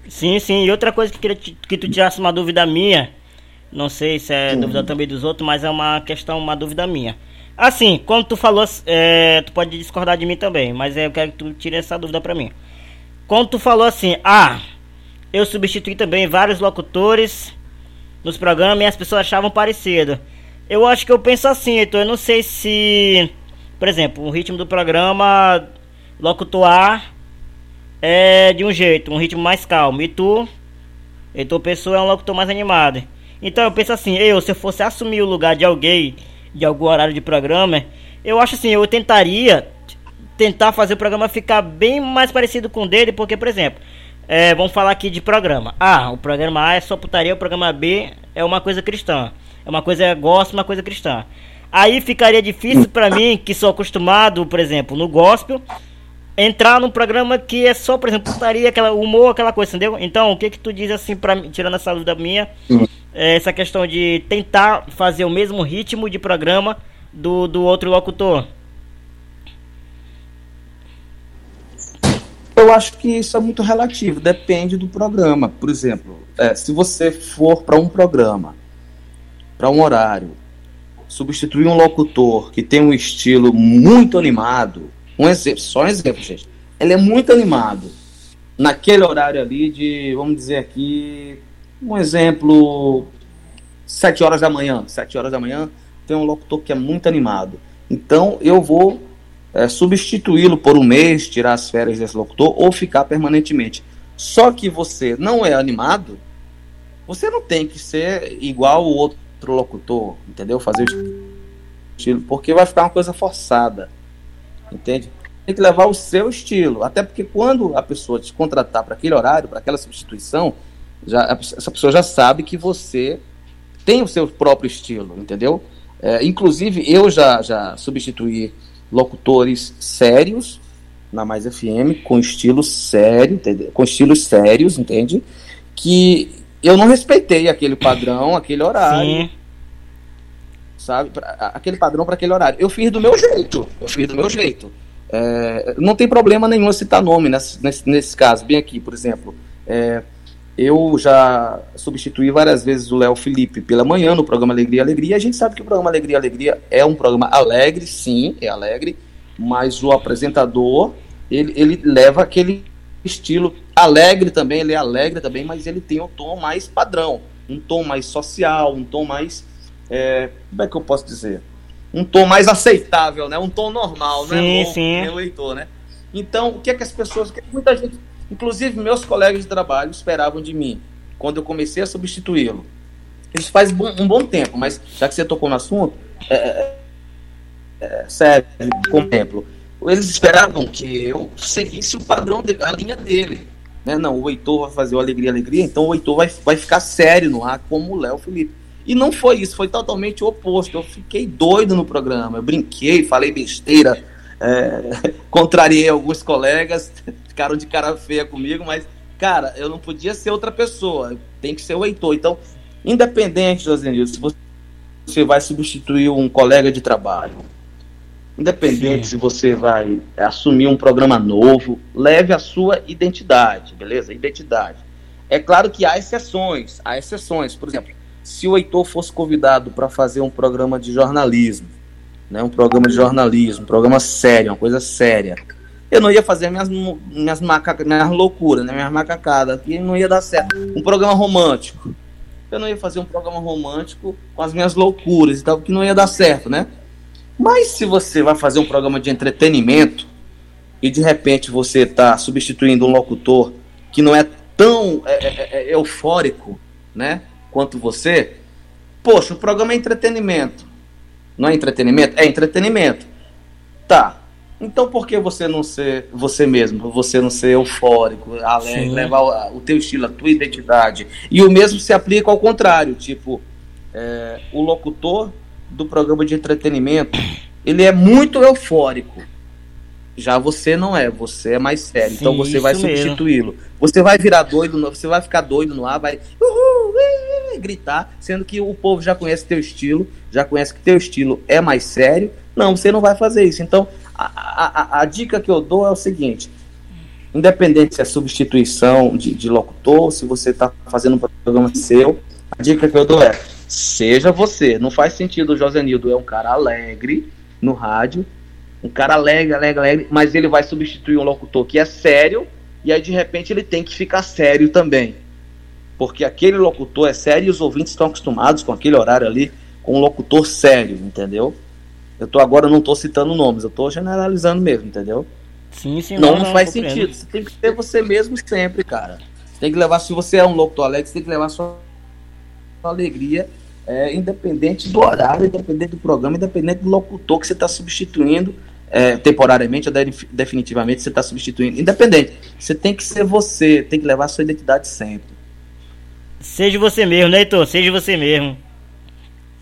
Sim, sim. E outra coisa que queria que tu tirasse uma dúvida minha, não sei se é dúvida também dos outros, mas é uma questão, uma dúvida minha. Assim, quando tu falou, é, tu pode discordar de mim também, mas eu quero que tu tire essa dúvida pra mim. Quando tu falou assim, ah, eu substituí também vários locutores nos programas e as pessoas achavam parecido. Eu acho que eu penso assim, então eu não sei se, por exemplo, o ritmo do programa locutor é de um jeito, um ritmo mais calmo, e tu, então pessoa é um locutor mais animado. Então eu penso assim, eu se eu fosse assumir o lugar de alguém de algum horário de programa, eu acho assim, eu tentaria tentar fazer o programa ficar bem mais parecido com o dele, porque, por exemplo, é, vamos falar aqui de programa. Ah, o programa A é só putaria, o programa B é uma coisa cristã. É uma coisa gospel, uma coisa cristã. Aí ficaria difícil para mim, que sou acostumado, por exemplo, no gospel, entrar num programa que é só, por exemplo, putaria, aquela humor, aquela coisa, entendeu? Então, o que que tu diz assim para tirando essa dúvida minha, é essa questão de tentar fazer o mesmo ritmo de programa do, do outro locutor? Eu acho que isso é muito relativo, depende do programa. Por exemplo, é, se você for para um programa, para um horário, substituir um locutor que tem um estilo muito animado, um exemplo, só um exemplo, gente. Ele é muito animado naquele horário ali de, vamos dizer aqui, um exemplo, sete horas da manhã. Sete horas da manhã tem um locutor que é muito animado. Então eu vou é, substituí-lo por um mês, tirar as férias desse locutor ou ficar permanentemente. Só que você não é animado, você não tem que ser igual o outro locutor, entendeu? Fazer o estilo, porque vai ficar uma coisa forçada, entende? Tem que levar o seu estilo, até porque quando a pessoa te contratar para aquele horário, para aquela substituição, já, essa pessoa já sabe que você tem o seu próprio estilo, entendeu? É, inclusive, eu já, já substituí locutores sérios na Mais FM, com estilo sério, entendeu? com estilos sérios, entende? Que eu não respeitei aquele padrão, aquele horário. Sim. Sabe? Aquele padrão para aquele horário. Eu fiz do meu jeito. Eu fiz do meu jeito. É, não tem problema nenhum citar nome nesse, nesse, nesse caso, bem aqui, por exemplo. É, eu já substituí várias vezes o Léo Felipe pela manhã no programa Alegria Alegria. A gente sabe que o programa Alegria Alegria é um programa alegre, sim, é alegre, mas o apresentador ele, ele leva aquele estilo alegre também, ele é alegre também, mas ele tem um tom mais padrão, um tom mais social, um tom mais. É, como é que eu posso dizer? Um tom mais aceitável, né? Um tom normal, sim, né? Sim, sim. Eleitor, né? Então, o que é que as pessoas. Que muita gente Inclusive, meus colegas de trabalho esperavam de mim quando eu comecei a substituí-lo. Isso faz um bom tempo, mas já que você tocou no assunto, é, é, é, sério, como exemplo, eles esperavam que eu seguisse o padrão, de, a linha dele. Né? Não, o Heitor vai fazer o Alegria Alegria, então o Heitor vai, vai ficar sério no ar, como o Léo Felipe. E não foi isso, foi totalmente o oposto. Eu fiquei doido no programa, eu brinquei, falei besteira, é, [LAUGHS] contrariei alguns colegas, [LAUGHS] ficaram de cara feia comigo, mas, cara, eu não podia ser outra pessoa, tem que ser o Heitor. Então, independente, Josenildo, se você vai substituir um colega de trabalho, independente Sim. se você vai assumir um programa novo, leve a sua identidade, beleza? Identidade. É claro que há exceções, há exceções. Por exemplo, se o Heitor fosse convidado para fazer um programa de jornalismo, né, um programa de jornalismo, um programa sério, uma coisa séria, eu não ia fazer minhas, minhas, maca, minhas loucuras, né, minhas macacadas, que não ia dar certo. Um programa romântico. Eu não ia fazer um programa romântico com as minhas loucuras e tal, que não ia dar certo, né? Mas se você vai fazer um programa de entretenimento e de repente você está substituindo um locutor que não é tão é, é, é, é eufórico, né? quanto você, poxa, o programa é entretenimento. Não é entretenimento? É entretenimento. Tá. Então por que você não ser você mesmo? Você não ser eufórico, alegre, levar o, o teu estilo, a tua identidade. E o mesmo se aplica ao contrário, tipo, é, o locutor do programa de entretenimento, ele é muito eufórico. Já você não é, você é mais sério. Então Sim, então você vai substituí-lo. Você vai virar doido, você vai ficar doido no ar, vai uhul, gritar, sendo que o povo já conhece teu estilo, já conhece que teu estilo é mais sério. Não, você não vai fazer isso. Então, a, a, a dica que eu dou é o seguinte: independente se é substituição de, de locutor, se você está fazendo um programa seu, a dica que eu dou é: seja você. Não faz sentido o José Nildo é um cara alegre no rádio, um cara alegre, alegre, alegre, mas ele vai substituir um locutor que é sério, e aí de repente ele tem que ficar sério também porque aquele locutor é sério e os ouvintes estão acostumados com aquele horário ali, com um locutor sério, entendeu? Eu tô agora não estou citando nomes, eu estou generalizando mesmo, entendeu? Sim, sim. Não, não, não faz sentido. Você tem que ser você mesmo sempre, cara. Você tem que levar, se você é um locutor alegre, você tem que levar sua alegria, é, independente do horário, independente do programa, independente do locutor que você está substituindo é, temporariamente ou definitivamente você está substituindo. Independente. Você tem que ser você, tem que levar sua identidade sempre. Seja você mesmo, né, Heitor? Seja você mesmo.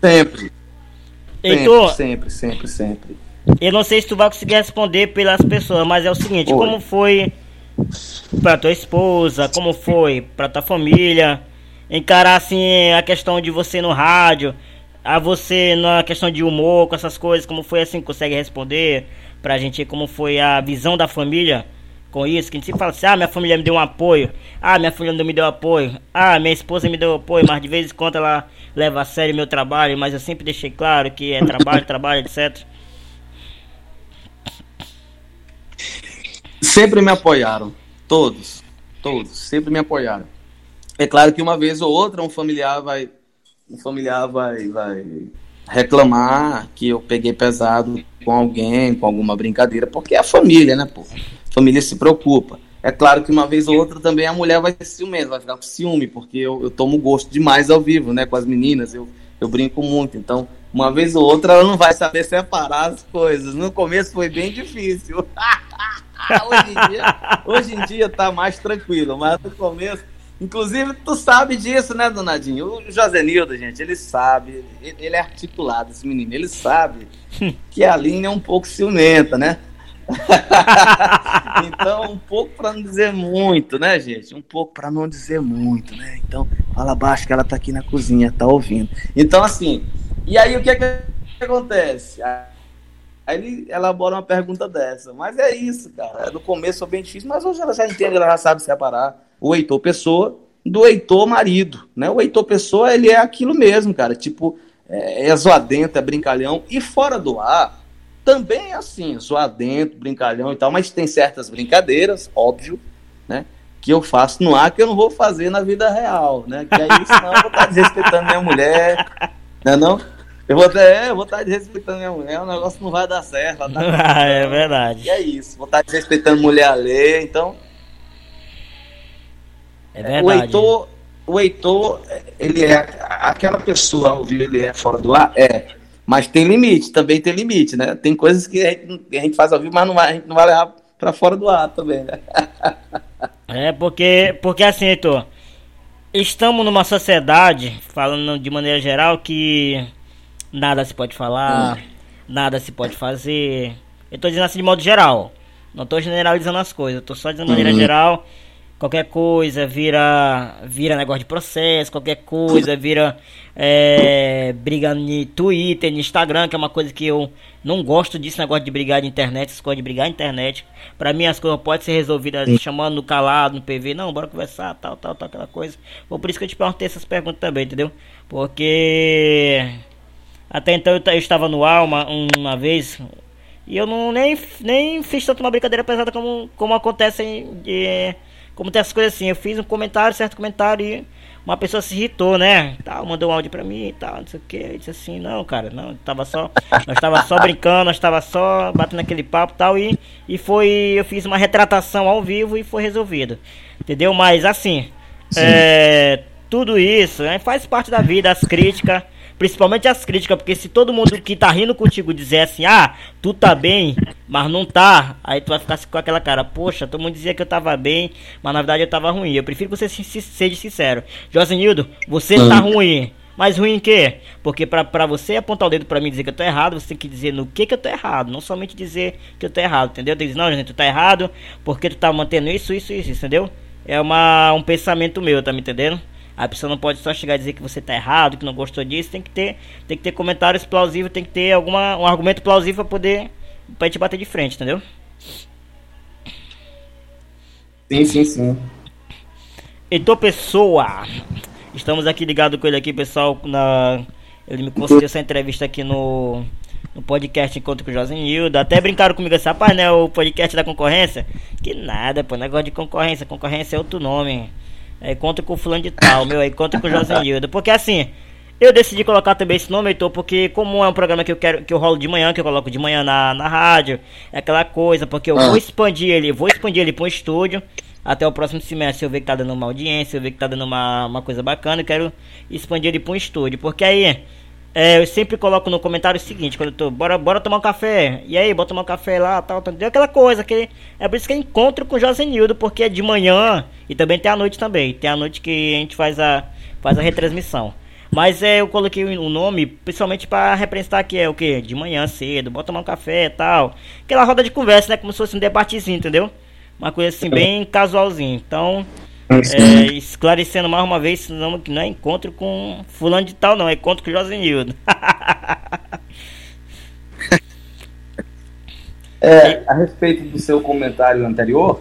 Sempre. Heitor, sempre, sempre, sempre. Eu não sei se tu vai conseguir responder pelas pessoas, mas é o seguinte, Oi. como foi pra tua esposa, como foi pra tua família, encarar assim a questão de você no rádio, a você na questão de humor, com essas coisas, como foi assim, consegue responder pra gente como foi a visão da família? com isso, que a gente sempre fala assim, ah, minha família me deu um apoio, ah, minha família não me deu apoio, ah, minha esposa me deu apoio, mas de vez em quando ela leva a sério meu trabalho, mas eu sempre deixei claro que é trabalho, trabalho, etc. Sempre me apoiaram, todos, todos, sempre me apoiaram. É claro que uma vez ou outra um familiar vai, um familiar vai, vai reclamar que eu peguei pesado com alguém, com alguma brincadeira, porque é a família, né, pô? família se preocupa. É claro que uma vez ou outra também a mulher vai ser ciumenta, vai ficar com ciúme, porque eu, eu tomo gosto demais ao vivo, né? Com as meninas, eu, eu brinco muito. Então, uma vez ou outra ela não vai saber separar as coisas. No começo foi bem difícil. [LAUGHS] hoje, em dia, hoje em dia tá mais tranquilo, mas no começo. Inclusive, tu sabe disso, né, Donadinho? O Josenildo, gente, ele sabe, ele é articulado, esse menino, ele sabe que a linha é um pouco ciumenta, né? [LAUGHS] então, um pouco para não dizer muito, né, gente? Um pouco para não dizer muito, né? Então, fala baixo que ela tá aqui na cozinha, tá ouvindo. Então, assim, e aí o que, é que acontece? Aí ele elabora uma pergunta dessa. Mas é isso, cara. No começo foi bem difícil, mas hoje ela já entende, ela já sabe separar o Heitor Pessoa do Heitor marido, né? O Heitor Pessoa, ele é aquilo mesmo, cara. Tipo, é, é zoadento, é brincalhão. E fora do ar, também é assim, zoadento, brincalhão e tal, mas tem certas brincadeiras, óbvio, né? Que eu faço no ar que eu não vou fazer na vida real, né? Que aí senão eu vou estar desrespeitando minha mulher, né não? Eu vou, é, eu vou estar desrespeitando minha mulher, o negócio não vai dar certo. Tá [LAUGHS] ah, é verdade. E é isso, vou estar desrespeitando mulher alheia, então. É verdade. O Heitor, o Heitor, ele é aquela pessoa ao vivo, ele é fora do ar? É. Mas tem limite, também tem limite, né? Tem coisas que a gente, a gente faz ao vivo, mas não vai, a gente não vai levar para fora do ar também, né? [LAUGHS] É, porque, porque assim, Heitor, estamos numa sociedade, falando de maneira geral, que nada se pode falar, hum. nada se pode fazer. Eu tô dizendo assim de modo geral. Não tô generalizando as coisas, eu tô só dizendo de maneira uhum. geral qualquer coisa vira vira negócio de processo, qualquer coisa vira é, briga no Twitter, no Instagram, que é uma coisa que eu não gosto disso, negócio de brigar de internet, essas coisas de brigar na internet. Pra mim as coisas podem ser resolvidas chamando no calado, no PV, não, bora conversar, tal, tal, tal, aquela coisa. Por isso que eu te perguntei essas perguntas também, entendeu? Porque até então eu, eu estava no ar uma, uma vez, e eu não nem, nem fiz tanto uma brincadeira pesada como, como acontece de, como tem essas coisas assim, eu fiz um comentário, certo comentário e uma pessoa se irritou, né? Tal, mandou um áudio pra mim e tal, não sei o que. Eu disse assim, não, cara, não, tava só. Nós tava só brincando, nós tava só batendo aquele papo e tal. E, e foi. Eu fiz uma retratação ao vivo e foi resolvido. Entendeu? Mas assim, é, tudo isso né, faz parte da vida, as críticas. Principalmente as críticas, porque se todo mundo que tá rindo contigo dizer assim, ah, tu tá bem, mas não tá, aí tu vai ficar com aquela cara, poxa, todo mundo dizia que eu tava bem, mas na verdade eu tava ruim. Eu prefiro que você seja sincero. Josenildo, você tá ruim. Mas ruim em quê? Porque pra, pra você apontar o dedo pra mim e dizer que eu tô errado, você tem que dizer no que que eu tô errado. Não somente dizer que eu tô errado, entendeu? Tem que dizer, não, gente, tu tá errado porque tu tá mantendo isso, isso, isso, entendeu? É uma, um pensamento meu, tá me entendendo? A pessoa não pode só chegar a dizer que você está errado, que não gostou disso, tem que ter, tem que ter comentários plausíveis, tem que ter alguma, um argumento plausível para poder pra te bater de frente, entendeu? Sim, sim, sim. Então, pessoa, estamos aqui ligado com ele aqui, pessoal, na ele me concedeu essa entrevista aqui no no podcast Encontro com o Josenildo. Até brincaram comigo assim, rapaz, né? O podcast da concorrência. Que nada, pô, negócio de concorrência. Concorrência é outro nome. É, conta com o fulano de tal, meu, aí conta com o Josenildo. Porque assim, eu decidi colocar também esse nome, Heitor, porque como é um programa que eu quero que eu rolo de manhã, que eu coloco de manhã na, na rádio, é aquela coisa, porque eu vou ah. expandir ele, vou expandir ele para um estúdio. Até o próximo semestre, se eu ver que tá dando uma audiência, eu ver que tá dando uma, uma coisa bacana, eu quero expandir ele para um estúdio. Porque aí, é, eu sempre coloco no comentário o seguinte, quando eu tô, bora, bora tomar um café. E aí, bora tomar um café lá, tal, tal. Aquela coisa, que é por isso que eu encontro com o Josenildo, porque é de manhã e também tem a noite também. Tem a noite que a gente faz a, faz a retransmissão. Mas é, eu coloquei o nome principalmente para representar que é o que? De manhã cedo, bora tomar um café e tal. Aquela roda de conversa, né? Como se fosse um debatezinho, entendeu? Uma coisa assim, bem casualzinho. Então, é, esclarecendo mais uma vez, não, que não é encontro com fulano de tal, não, é encontro com Josenildo. [LAUGHS] é, a respeito do seu comentário anterior,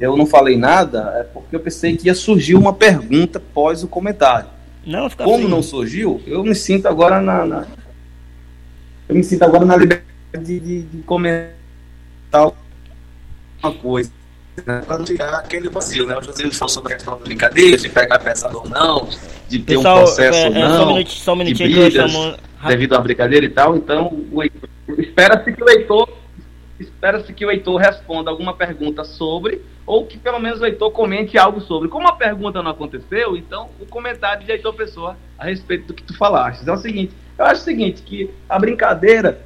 eu não falei nada, é porque eu pensei que ia surgir uma pergunta pós o comentário. Não, Como não surgiu, eu me sinto agora na, na, Eu me sinto agora na liberdade de, de, comentar uma coisa né, para não ficar aquele vacilo, né? O José falou sobre a questão da brincadeira, de pegar pesado ou não, de ter Pessoal, um processo é, ou não, só um minutinho, só um minutinho de brigas, estamos... devido à brincadeira e tal. Então, espera-se que o leitor espera-se que o Heitor responda alguma pergunta sobre, ou que pelo menos o Heitor comente algo sobre. Como a pergunta não aconteceu, então o comentário de Heitor Pessoa a respeito do que tu falaste. É o seguinte, eu acho o seguinte, que a brincadeira,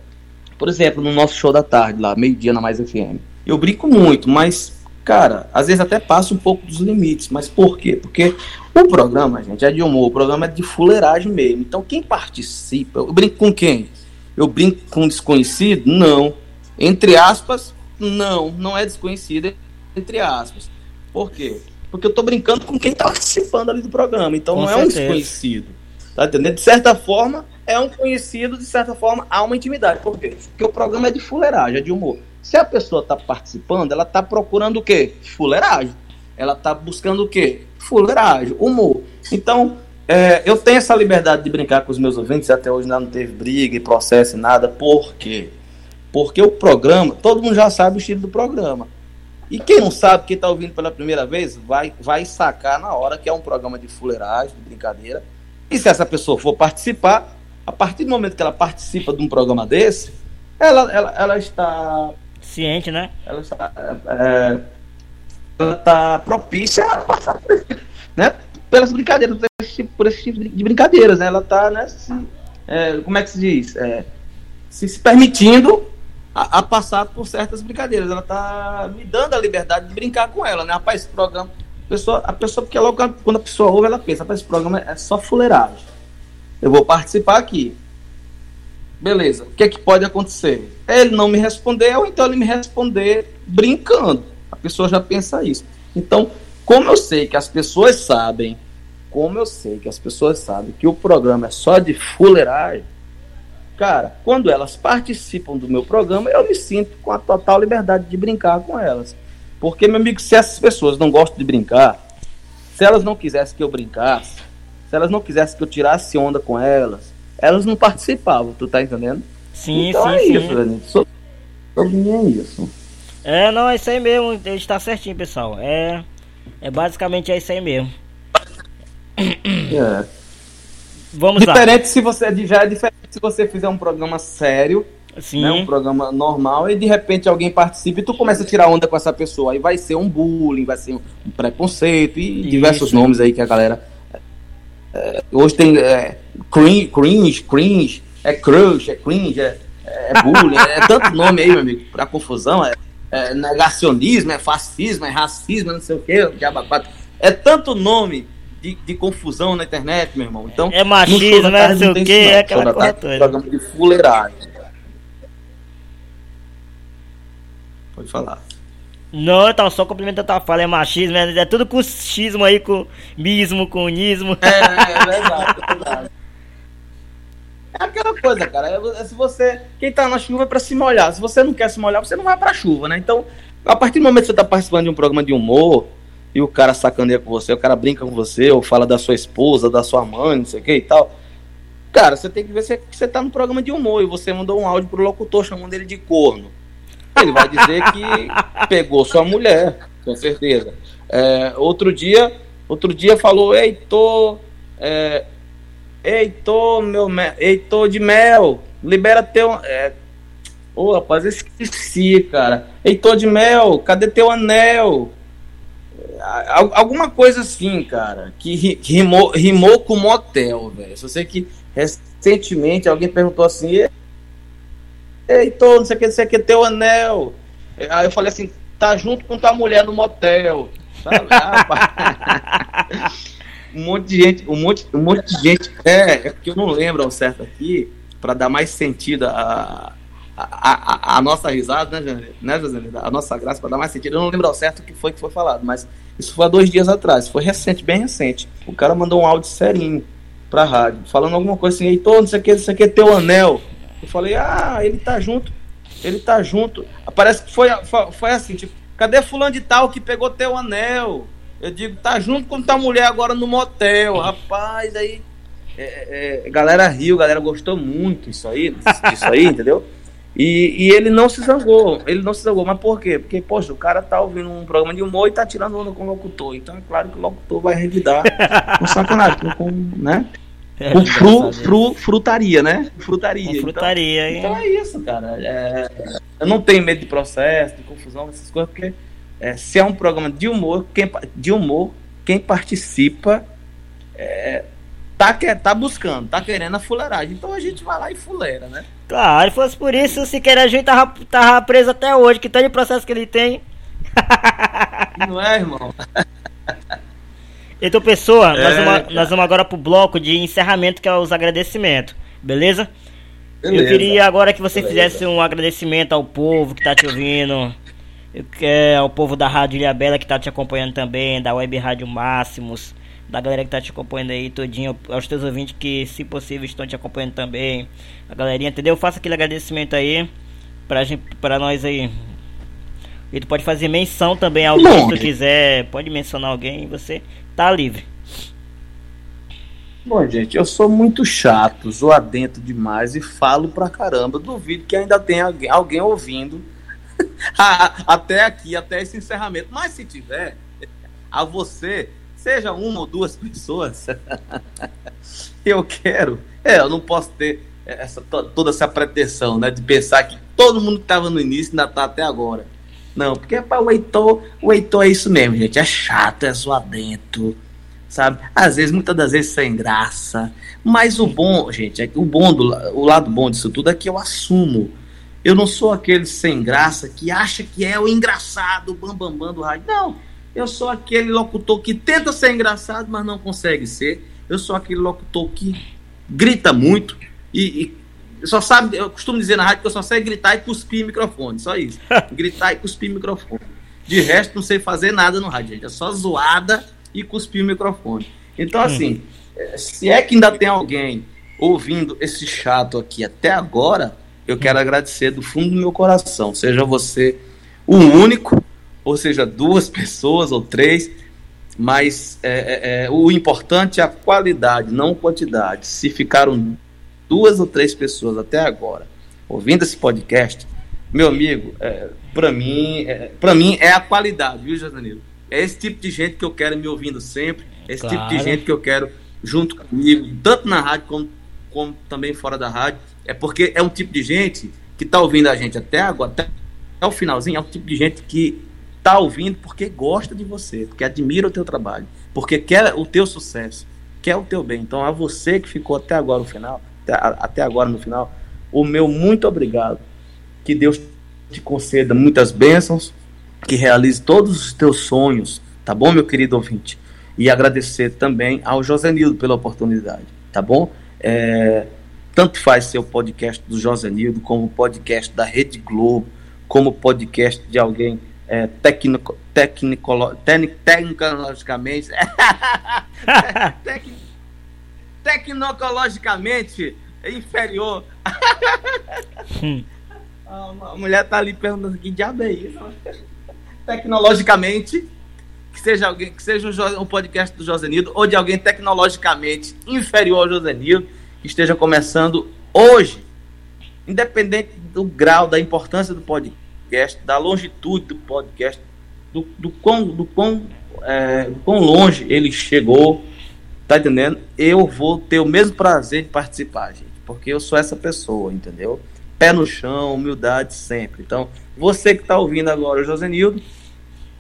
por exemplo, no nosso show da tarde, lá, meio-dia na Mais FM, eu brinco muito, mas cara, às vezes até passa um pouco dos limites. Mas por quê? Porque o programa, gente, é de humor, o programa é de fuleiragem mesmo. Então quem participa, eu brinco com quem? Eu brinco com um desconhecido? Não. Entre aspas, não, não é desconhecido, entre aspas. Por quê? Porque eu tô brincando com quem tá participando ali do programa. Então com não certeza. é um desconhecido. Tá entendendo? De certa forma, é um conhecido, de certa forma, há uma intimidade. Por quê? Porque o programa é de fuleiragem, é de humor. Se a pessoa está participando, ela está procurando o quê? Fuleiragem. Ela está buscando o quê? Fuleiragem, humor. Então, é, eu tenho essa liberdade de brincar com os meus ouvintes, até hoje não teve briga e processo e nada. Por quê? Porque o programa, todo mundo já sabe o estilo do programa. E quem não sabe, quem está ouvindo pela primeira vez, vai, vai sacar na hora que é um programa de fuleiragem, de brincadeira. E se essa pessoa for participar, a partir do momento que ela participa de um programa desse, ela, ela, ela está Ciente, né? Ela está, é, ela está propícia a passar por esse, né? pelas brincadeiras, por esse, tipo, por esse tipo de brincadeiras, né? Ela está, né, se, é, como é que se diz? É, se, se permitindo a, a, passar por certas brincadeiras. Ela está me dando a liberdade de brincar com ela, né? Rapaz, esse programa, A pessoa, a pessoa, porque logo quando a pessoa ouve, ela pensa, esse programa é só fuleiragem. Eu vou participar aqui. Beleza, o que é que pode acontecer? Ele não me responder, ou então ele me responder brincando. A pessoa já pensa isso. Então, como eu sei que as pessoas sabem, como eu sei que as pessoas sabem que o programa é só de fuleiragem, cara, quando elas participam do meu programa, eu me sinto com a total liberdade de brincar com elas. Porque, meu amigo, se essas pessoas não gostam de brincar, se elas não quisessem que eu brincasse, se elas não quisessem que eu tirasse onda com elas, elas não participavam, tu tá entendendo? Sim, então sim, é sim. isso, gente. Sobre, mim é isso. É, não, é isso aí mesmo, está certinho, pessoal. É, é basicamente é isso aí mesmo. É. Vamos diferente lá. se você já é diferente se você fizer um programa sério, Sim. Né, um programa normal e de repente alguém participa e tu começa a tirar onda com essa pessoa, aí vai ser um bullying, vai ser um preconceito e Isso. diversos nomes aí que a galera é, hoje tem é, cringe, cringe, cringe, é crush, é cringe, é, é bullying, é tanto nome aí, meu amigo, pra confusão, é, é negacionismo, é fascismo, é racismo, não sei o que, é tanto nome de, de, confusão na internet, meu irmão. Então, é machismo, né, não sei o que, é aquela coisa toda. Programa de fuleiragem. Pode falar. Não, tava só complementando a fala, é machismo, né? é tudo com xismo aí, com mismo, com nismo. É, é verdade, é verdade. É aquela coisa, cara. É, se você. Quem tá na chuva é pra se molhar. Se você não quer se molhar, você não vai pra chuva, né? Então, a partir do momento que você tá participando de um programa de humor e o cara sacaneia com você, o cara brinca com você, ou fala da sua esposa, da sua mãe, não sei o que e tal. Cara, você tem que ver se você tá no programa de humor e você mandou um áudio pro locutor chamando ele de corno. Ele vai dizer que pegou sua mulher, com certeza. É, outro dia, outro dia falou, Heitor, é, Heitor, meu Heitor de mel, libera teu. É, Ô, oh, rapaz, esqueci, cara. Heitor de mel, cadê teu anel? Alguma coisa assim, cara, que rimou, rimou com motel, velho. Só sei que recentemente alguém perguntou assim: Heitor, não sei o que, não sei o que, teu anel. Aí eu falei assim, tá junto com tua mulher no motel. Sabe? [LAUGHS] um monte de gente, um monte, um monte de gente. É, é que eu não lembro ao certo aqui, para dar mais sentido a, a, a, a, nossa risada, né, né A nossa graça, para dar mais sentido. Eu não lembro ao certo o que foi que foi falado, mas isso foi há dois dias atrás, foi recente, bem recente. O cara mandou um áudio serinho pra rádio, falando alguma coisa assim, Heitor, não sei o que, não sei o que, teu anel. Eu falei, ah, ele tá junto, ele tá junto. Parece que foi, foi, foi assim, tipo, cadê fulano de tal que pegou teu anel? Eu digo, tá junto com tua mulher agora no motel, rapaz, aí. É, é, galera riu, galera gostou muito isso aí, isso aí, entendeu? E, e, ele não se zangou, ele não se zangou, mas por quê? Porque, poxa, o cara tá ouvindo um programa de humor e tá tirando onda com o locutor, então é claro que o locutor vai revidar com sacanagem, com, né? [LAUGHS] É, o fru, fru, frutaria, né? Frutaria. Com frutaria, então, então, é isso, cara. É, eu não tenho medo de processo, de confusão, essas coisas, porque é, se é um programa de humor, quem, de humor, quem participa é, tá, quer, tá buscando, tá querendo a fuleiragem. Então a gente vai lá e fuleira, né? Claro, se fosse por isso, se querer a gente tava, tava preso até hoje, que tanto de processo que ele tem. Não é, irmão? [LAUGHS] Então, pessoa, é, nós, vamos, nós vamos agora pro bloco de encerramento, que é os agradecimentos, beleza? beleza. Eu queria agora que você beleza. fizesse um agradecimento ao povo que tá te ouvindo, ao povo da Rádio Ilhabela que tá te acompanhando também, da Web Rádio Máximos, da galera que tá te acompanhando aí todinho, aos teus ouvintes que, se possível, estão te acompanhando também, a galerinha, entendeu? Faça aquele agradecimento aí pra, gente, pra nós aí. E tu pode fazer menção também a alguém se tu quiser, pode mencionar alguém, você Tá livre. Bom, gente, eu sou muito chato, zoadento demais e falo pra caramba. Duvido que ainda tenha alguém, alguém ouvindo [LAUGHS] até aqui, até esse encerramento. Mas se tiver, a você, seja uma ou duas pessoas, [LAUGHS] eu quero. É, eu não posso ter essa, toda essa pretensão, né? De pensar que todo mundo que estava no início ainda tá até agora. Não, porque para o Heitor, o Heitor é isso mesmo, gente. É chato, é zoadento, sabe? Às vezes, muitas das vezes sem graça. Mas o bom, gente, é o bom do, o lado bom disso tudo é que eu assumo. Eu não sou aquele sem graça que acha que é o engraçado, o bambambam bam, bam do rádio. Não. Eu sou aquele locutor que tenta ser engraçado, mas não consegue ser. Eu sou aquele locutor que grita muito e, e só sabe, eu costumo dizer na rádio que eu só sei gritar e cuspir microfone, só isso. [LAUGHS] gritar e cuspir microfone. De resto, não sei fazer nada no rádio, gente. É só zoada e cuspir o microfone. Então, assim, hum. se é que ainda tem alguém ouvindo esse chato aqui até agora, eu quero agradecer do fundo do meu coração. Seja você o único, ou seja, duas pessoas ou três, mas é, é, o importante é a qualidade, não quantidade. Se ficaram duas ou três pessoas até agora ouvindo esse podcast, meu amigo, é, para mim, é, para mim é a qualidade, viu, Josanilo? É esse tipo de gente que eu quero me ouvindo sempre, esse claro. tipo de gente que eu quero junto comigo, tanto na rádio como, como também fora da rádio. É porque é um tipo de gente que está ouvindo a gente até agora, até, até o finalzinho, é um tipo de gente que está ouvindo porque gosta de você, porque admira o teu trabalho, porque quer o teu sucesso, quer o teu bem. Então, a você que ficou até agora no final, até, agora no final, o meu muito obrigado. Que Deus te conceda muitas bênçãos, que realize todos os teus sonhos, tá bom, meu querido ouvinte? E agradecer também ao Josenildo pela oportunidade, tá bom? É, tanto faz ser o podcast do Josenildo, como o podcast da Rede Globo, como o podcast de alguém é, tecnico, tecnico, tecnologicamente. [LAUGHS] tec, tecnologicamente inferior. Hum. a mulher tá ali perguntando que diabo é isso? Tecnologicamente, que seja alguém, que seja um, um podcast do Josenildo ou de alguém tecnologicamente inferior ao Josenildo, que esteja começando hoje, independente do grau, da importância do podcast podcast, da longitude do podcast, do, do quão, do quão, é, do quão longe ele chegou, tá entendendo? Eu vou ter o mesmo prazer de participar, gente, porque eu sou essa pessoa, entendeu? Pé no chão, humildade sempre. Então, você que está ouvindo agora o Josenildo,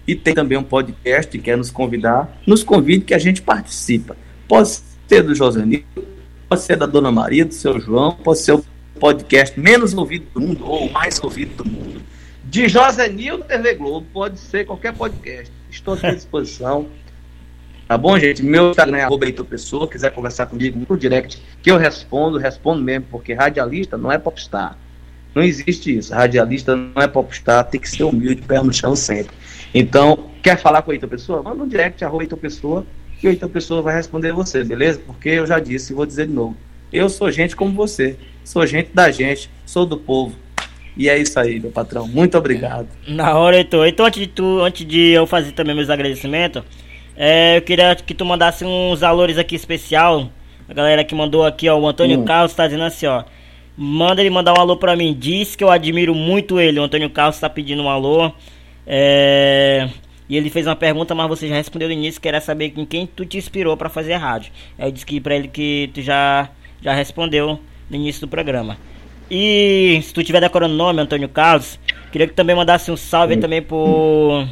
e tem também um podcast que quer nos convidar, nos convide que a gente participa. Pode ser do Josenildo, pode ser da Dona Maria, do seu João, pode ser o podcast menos ouvido do mundo ou mais ouvido do mundo. De Josenil TV Globo, pode ser qualquer podcast. Estou à disposição. Tá bom, gente? Meu Instagram é arroba Pessoa. Quiser conversar comigo no direct, que eu respondo, respondo mesmo, porque radialista não é popstar. Não existe isso. Radialista não é popstar, tem que ser humilde, pé no chão sempre. Então, quer falar com a Eita Pessoa? Manda um direct, arroba Pessoa, que a Eita Pessoa vai responder você, beleza? Porque eu já disse e vou dizer de novo. Eu sou gente como você. Sou gente da gente, sou do povo e é isso aí, meu patrão. Muito obrigado. Na hora, Heitor. Então, antes de, tu, antes de eu fazer também meus agradecimentos, é, eu queria que tu mandasse uns valores aqui especial. A galera que mandou aqui, ó, o Antônio hum. Carlos tá dizendo assim, ó. Manda ele mandar um alô pra mim. Diz que eu admiro muito ele. O Antônio Carlos tá pedindo um alô. É... E ele fez uma pergunta, mas você já respondeu no início. Queria saber em quem tu te inspirou para fazer rádio. Aí eu disse que pra ele que tu já, já respondeu no início do programa. E se tu tiver decorando o nome, Antônio Carlos, queria que também mandasse um salve Sim. também pro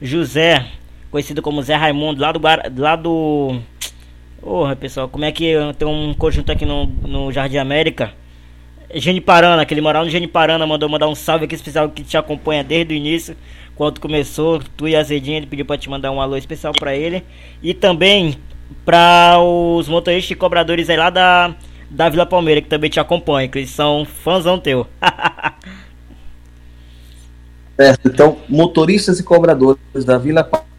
José, conhecido como Zé Raimundo, lá do lá do Porra, pessoal, como é que tem um conjunto aqui no, no Jardim América? Geniparana, aquele moral no Geniparana, mandou mandar um salve aqui especial que te acompanha desde o início, quando começou, tu e a Zedinha, ele pediu pra te mandar um alô especial pra ele. E também para os motoristas e cobradores aí lá da da Vila Palmeira, que também te acompanha, que eles são fãzão teu. [LAUGHS] certo, então, motoristas e cobradores da Vila Palmeira,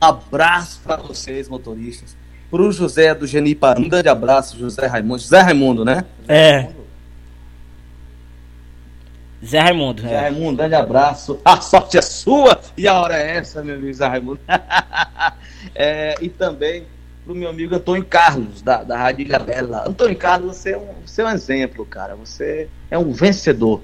abraço para vocês, motoristas. Para o José do Genipa, um grande abraço, José Raimundo. José Raimundo, né? É. Zé Raimundo. Zé é. Raimundo, grande abraço. A sorte é sua e a hora é essa, meu amigo Zé Raimundo. [LAUGHS] é, e também pro meu amigo Antônio Carlos, da, da Rádio Ilhabela. Antônio Carlos, você é, um, você é um exemplo, cara. Você é um vencedor.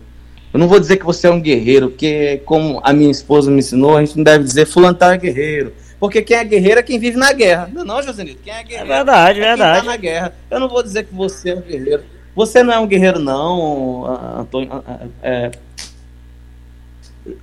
Eu não vou dizer que você é um guerreiro, porque, como a minha esposa me ensinou, a gente não deve dizer fulano tá guerreiro. Porque quem é guerreiro é quem vive na guerra. Não, não Josenito, quem é guerreiro é verdade, é verdade. quem tá na guerra. Eu não vou dizer que você é um guerreiro. Você não é um guerreiro, não, Antônio. É,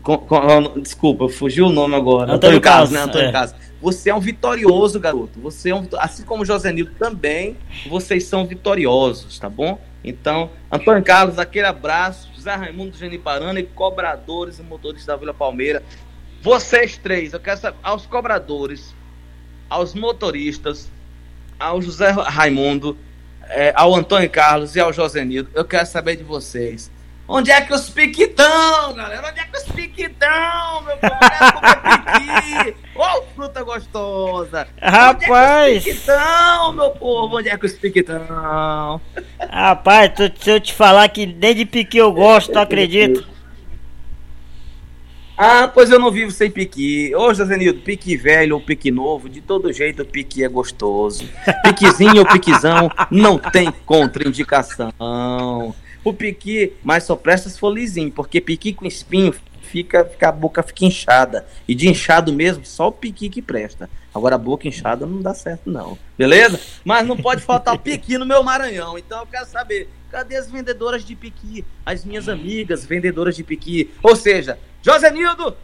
com, com, desculpa, fugiu o nome agora. Antônio, Antônio Carlos, né? Antônio é. Carlos. Você é um vitorioso, garoto. Você é um, assim como o Josenildo também, vocês são vitoriosos, tá bom? Então, Antônio Carlos, aquele abraço. José Raimundo Geniparana e cobradores e motores da Vila Palmeira. vocês três, eu quero saber, aos cobradores, aos motoristas, ao José Raimundo, é, ao Antônio Carlos e ao Josenildo, eu quero saber de vocês. Onde é que os piquitão, galera? Onde é que os piquitão, meu povo? Onde é piqui? Ô, oh, fruta gostosa! Rapaz! Onde é que os piquitão, meu povo? Onde é que os piquitão? Rapaz, se eu te falar que desde piqui eu gosto, tu acredita? Ah, pois eu não vivo sem piqui. Ô, Josenildo, piqui velho ou piqui novo, de todo jeito o piqui é gostoso. Piquizinho ou piquizão não tem contraindicação. O piqui, mas só presta se for lisinho, porque piqui com espinho fica, fica a boca fica inchada. E de inchado mesmo, só o piqui que presta. Agora a boca inchada não dá certo, não. Beleza? Mas não pode faltar piqui no meu Maranhão. Então eu quero saber, cadê as vendedoras de piqui? As minhas amigas vendedoras de piqui. Ou seja, Josenildo,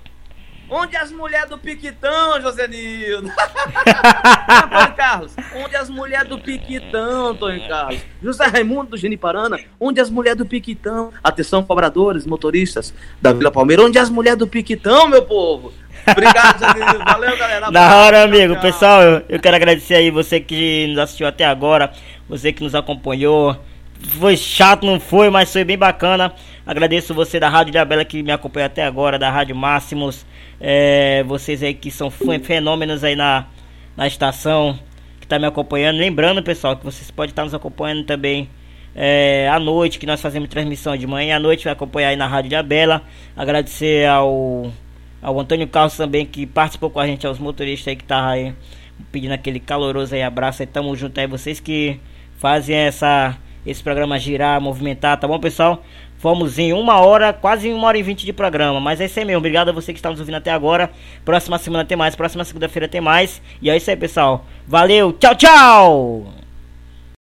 Onde as mulheres do Piquitão, Josenildo? Antônio [LAUGHS] Carlos, onde as mulheres do Piquitão, Antônio Carlos? José Raimundo do Geniparana, onde as mulheres do Piquitão? Atenção, cobradores, motoristas da Vila Palmeira, onde as mulheres do Piquitão, meu povo? Obrigado, Josenildo. Valeu, galera. Da hora, amigo. Pessoal, eu, eu quero agradecer aí você que nos assistiu até agora, você que nos acompanhou foi chato, não foi, mas foi bem bacana. Agradeço você da Rádio de Abela que me acompanha até agora, da Rádio Máximos. É, vocês aí que são fenômenos aí na, na estação, que tá me acompanhando. Lembrando, pessoal, que vocês podem estar nos acompanhando também é, à noite, que nós fazemos transmissão de manhã à noite, vai acompanhar aí na Rádio de Abela. Agradecer ao, ao Antônio Carlos também, que participou com a gente, aos motoristas aí que tá aí pedindo aquele caloroso aí abraço aí. Tamo junto aí, vocês que fazem essa esse programa girar, movimentar, tá bom, pessoal? Fomos em uma hora, quase uma hora e vinte de programa. Mas é isso aí mesmo. Obrigado a você que está nos ouvindo até agora. Próxima semana tem mais. Próxima segunda-feira tem mais. E é isso aí, pessoal. Valeu. Tchau, tchau.